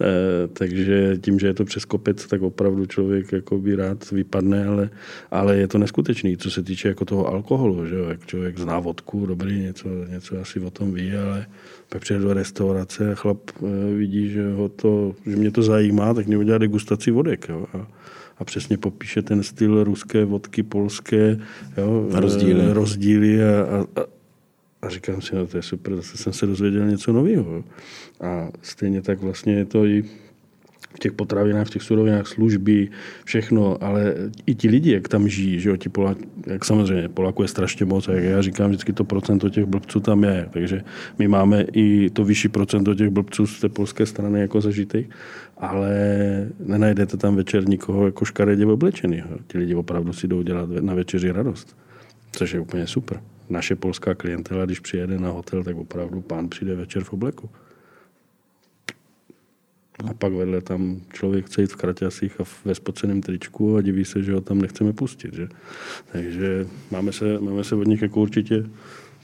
E, takže tím, že je to přes kopec, tak opravdu člověk jako by rád vypadne, ale, ale je to neskutečný, co se týče jako toho alkoholu. Že? Jak člověk zná vodku, dobrý, něco, něco asi o tom ví, ale pak přijde do restaurace a chlap e, vidí, že, ho to, že mě to zajímá, tak mě udělá degustaci vodek. Jo? A, a přesně popíše ten styl ruské vodky, polské, jo, rozdíly, rozdíly a, a, a říkám si, no to je super, zase jsem se dozvěděl něco nového. A stejně tak vlastně je to i v těch potravinách, v těch surovinách, služby, všechno, ale i ti lidi, jak tam žijí, že jo, ti Polák, jak samozřejmě, Poláků je strašně moc, jak já říkám, vždycky to procento těch blbců tam je, takže my máme i to vyšší procento těch blbců z té polské strany jako zažitých, ale nenajdete tam večer nikoho jako škaredě oblečený. Ti lidi opravdu si jdou dělat na večeři radost, což je úplně super. Naše polská klientela, když přijede na hotel, tak opravdu pán přijde večer v obleku. Pak vedle tam člověk chce jít v kraťasích a ve spoceném tričku a diví se, že ho tam nechceme pustit. Že? Takže máme se, máme se od nich jako určitě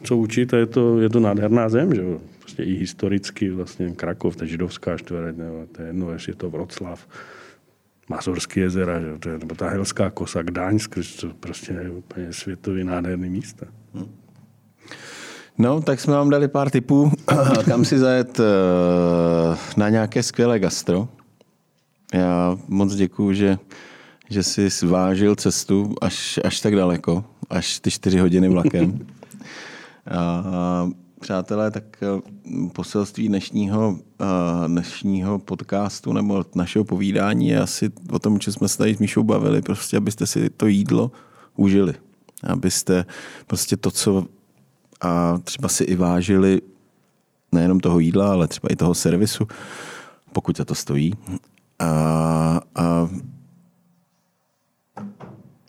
co učit a je to, je to nádherná zem. Že? Prostě i historicky vlastně Krakov, ta židovská čtvereť, to je jedno, jestli je to Vroclav, Mazorské jezera, že? Nebo ta Helská kosa, Gdaňsk, to prostě je úplně světový nádherný místa. Hmm. No, tak jsme vám dali pár tipů, kam si zajet eh, na nějaké skvělé gastro. Já moc děkuju, že, že jsi zvážil cestu až, až tak daleko, až ty čtyři hodiny vlakem. A, přátelé, tak eh, poselství dnešního, eh, dnešního podcastu nebo našeho povídání je asi o tom, že jsme se tady s Míšou bavili, prostě abyste si to jídlo užili. Abyste prostě to, co a třeba si i vážili nejenom toho jídla, ale třeba i toho servisu, pokud za to stojí. A, a,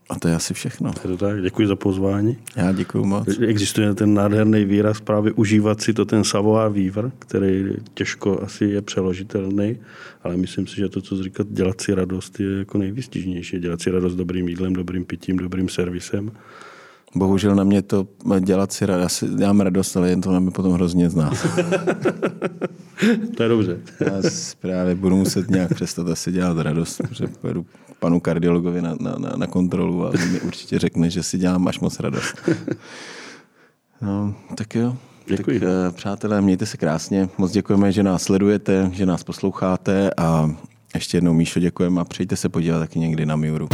a to je asi všechno. Je to tak, děkuji za pozvání. Já děkuji moc. Existuje ten nádherný výraz právě užívat si to ten savoir vivre, který těžko asi je přeložitelný, ale myslím si, že to, co říkat, dělat si radost je jako nejvystižnější. Dělat si radost dobrým jídlem, dobrým pitím, dobrým servisem Bohužel na mě to dělat si radost, já mám radost, ale jen to na mě potom hrozně zná. to je dobře. já právě budu muset nějak přestat asi dělat radost, protože pojedu panu kardiologovi na, na, na, na kontrolu a mi určitě řekne, že si dělám až moc radost. No, tak jo. Děkuji. Tak, eh, přátelé, mějte se krásně. Moc děkujeme, že nás sledujete, že nás posloucháte a ještě jednou Míšo děkujeme a přijďte se podívat taky někdy na Miuru.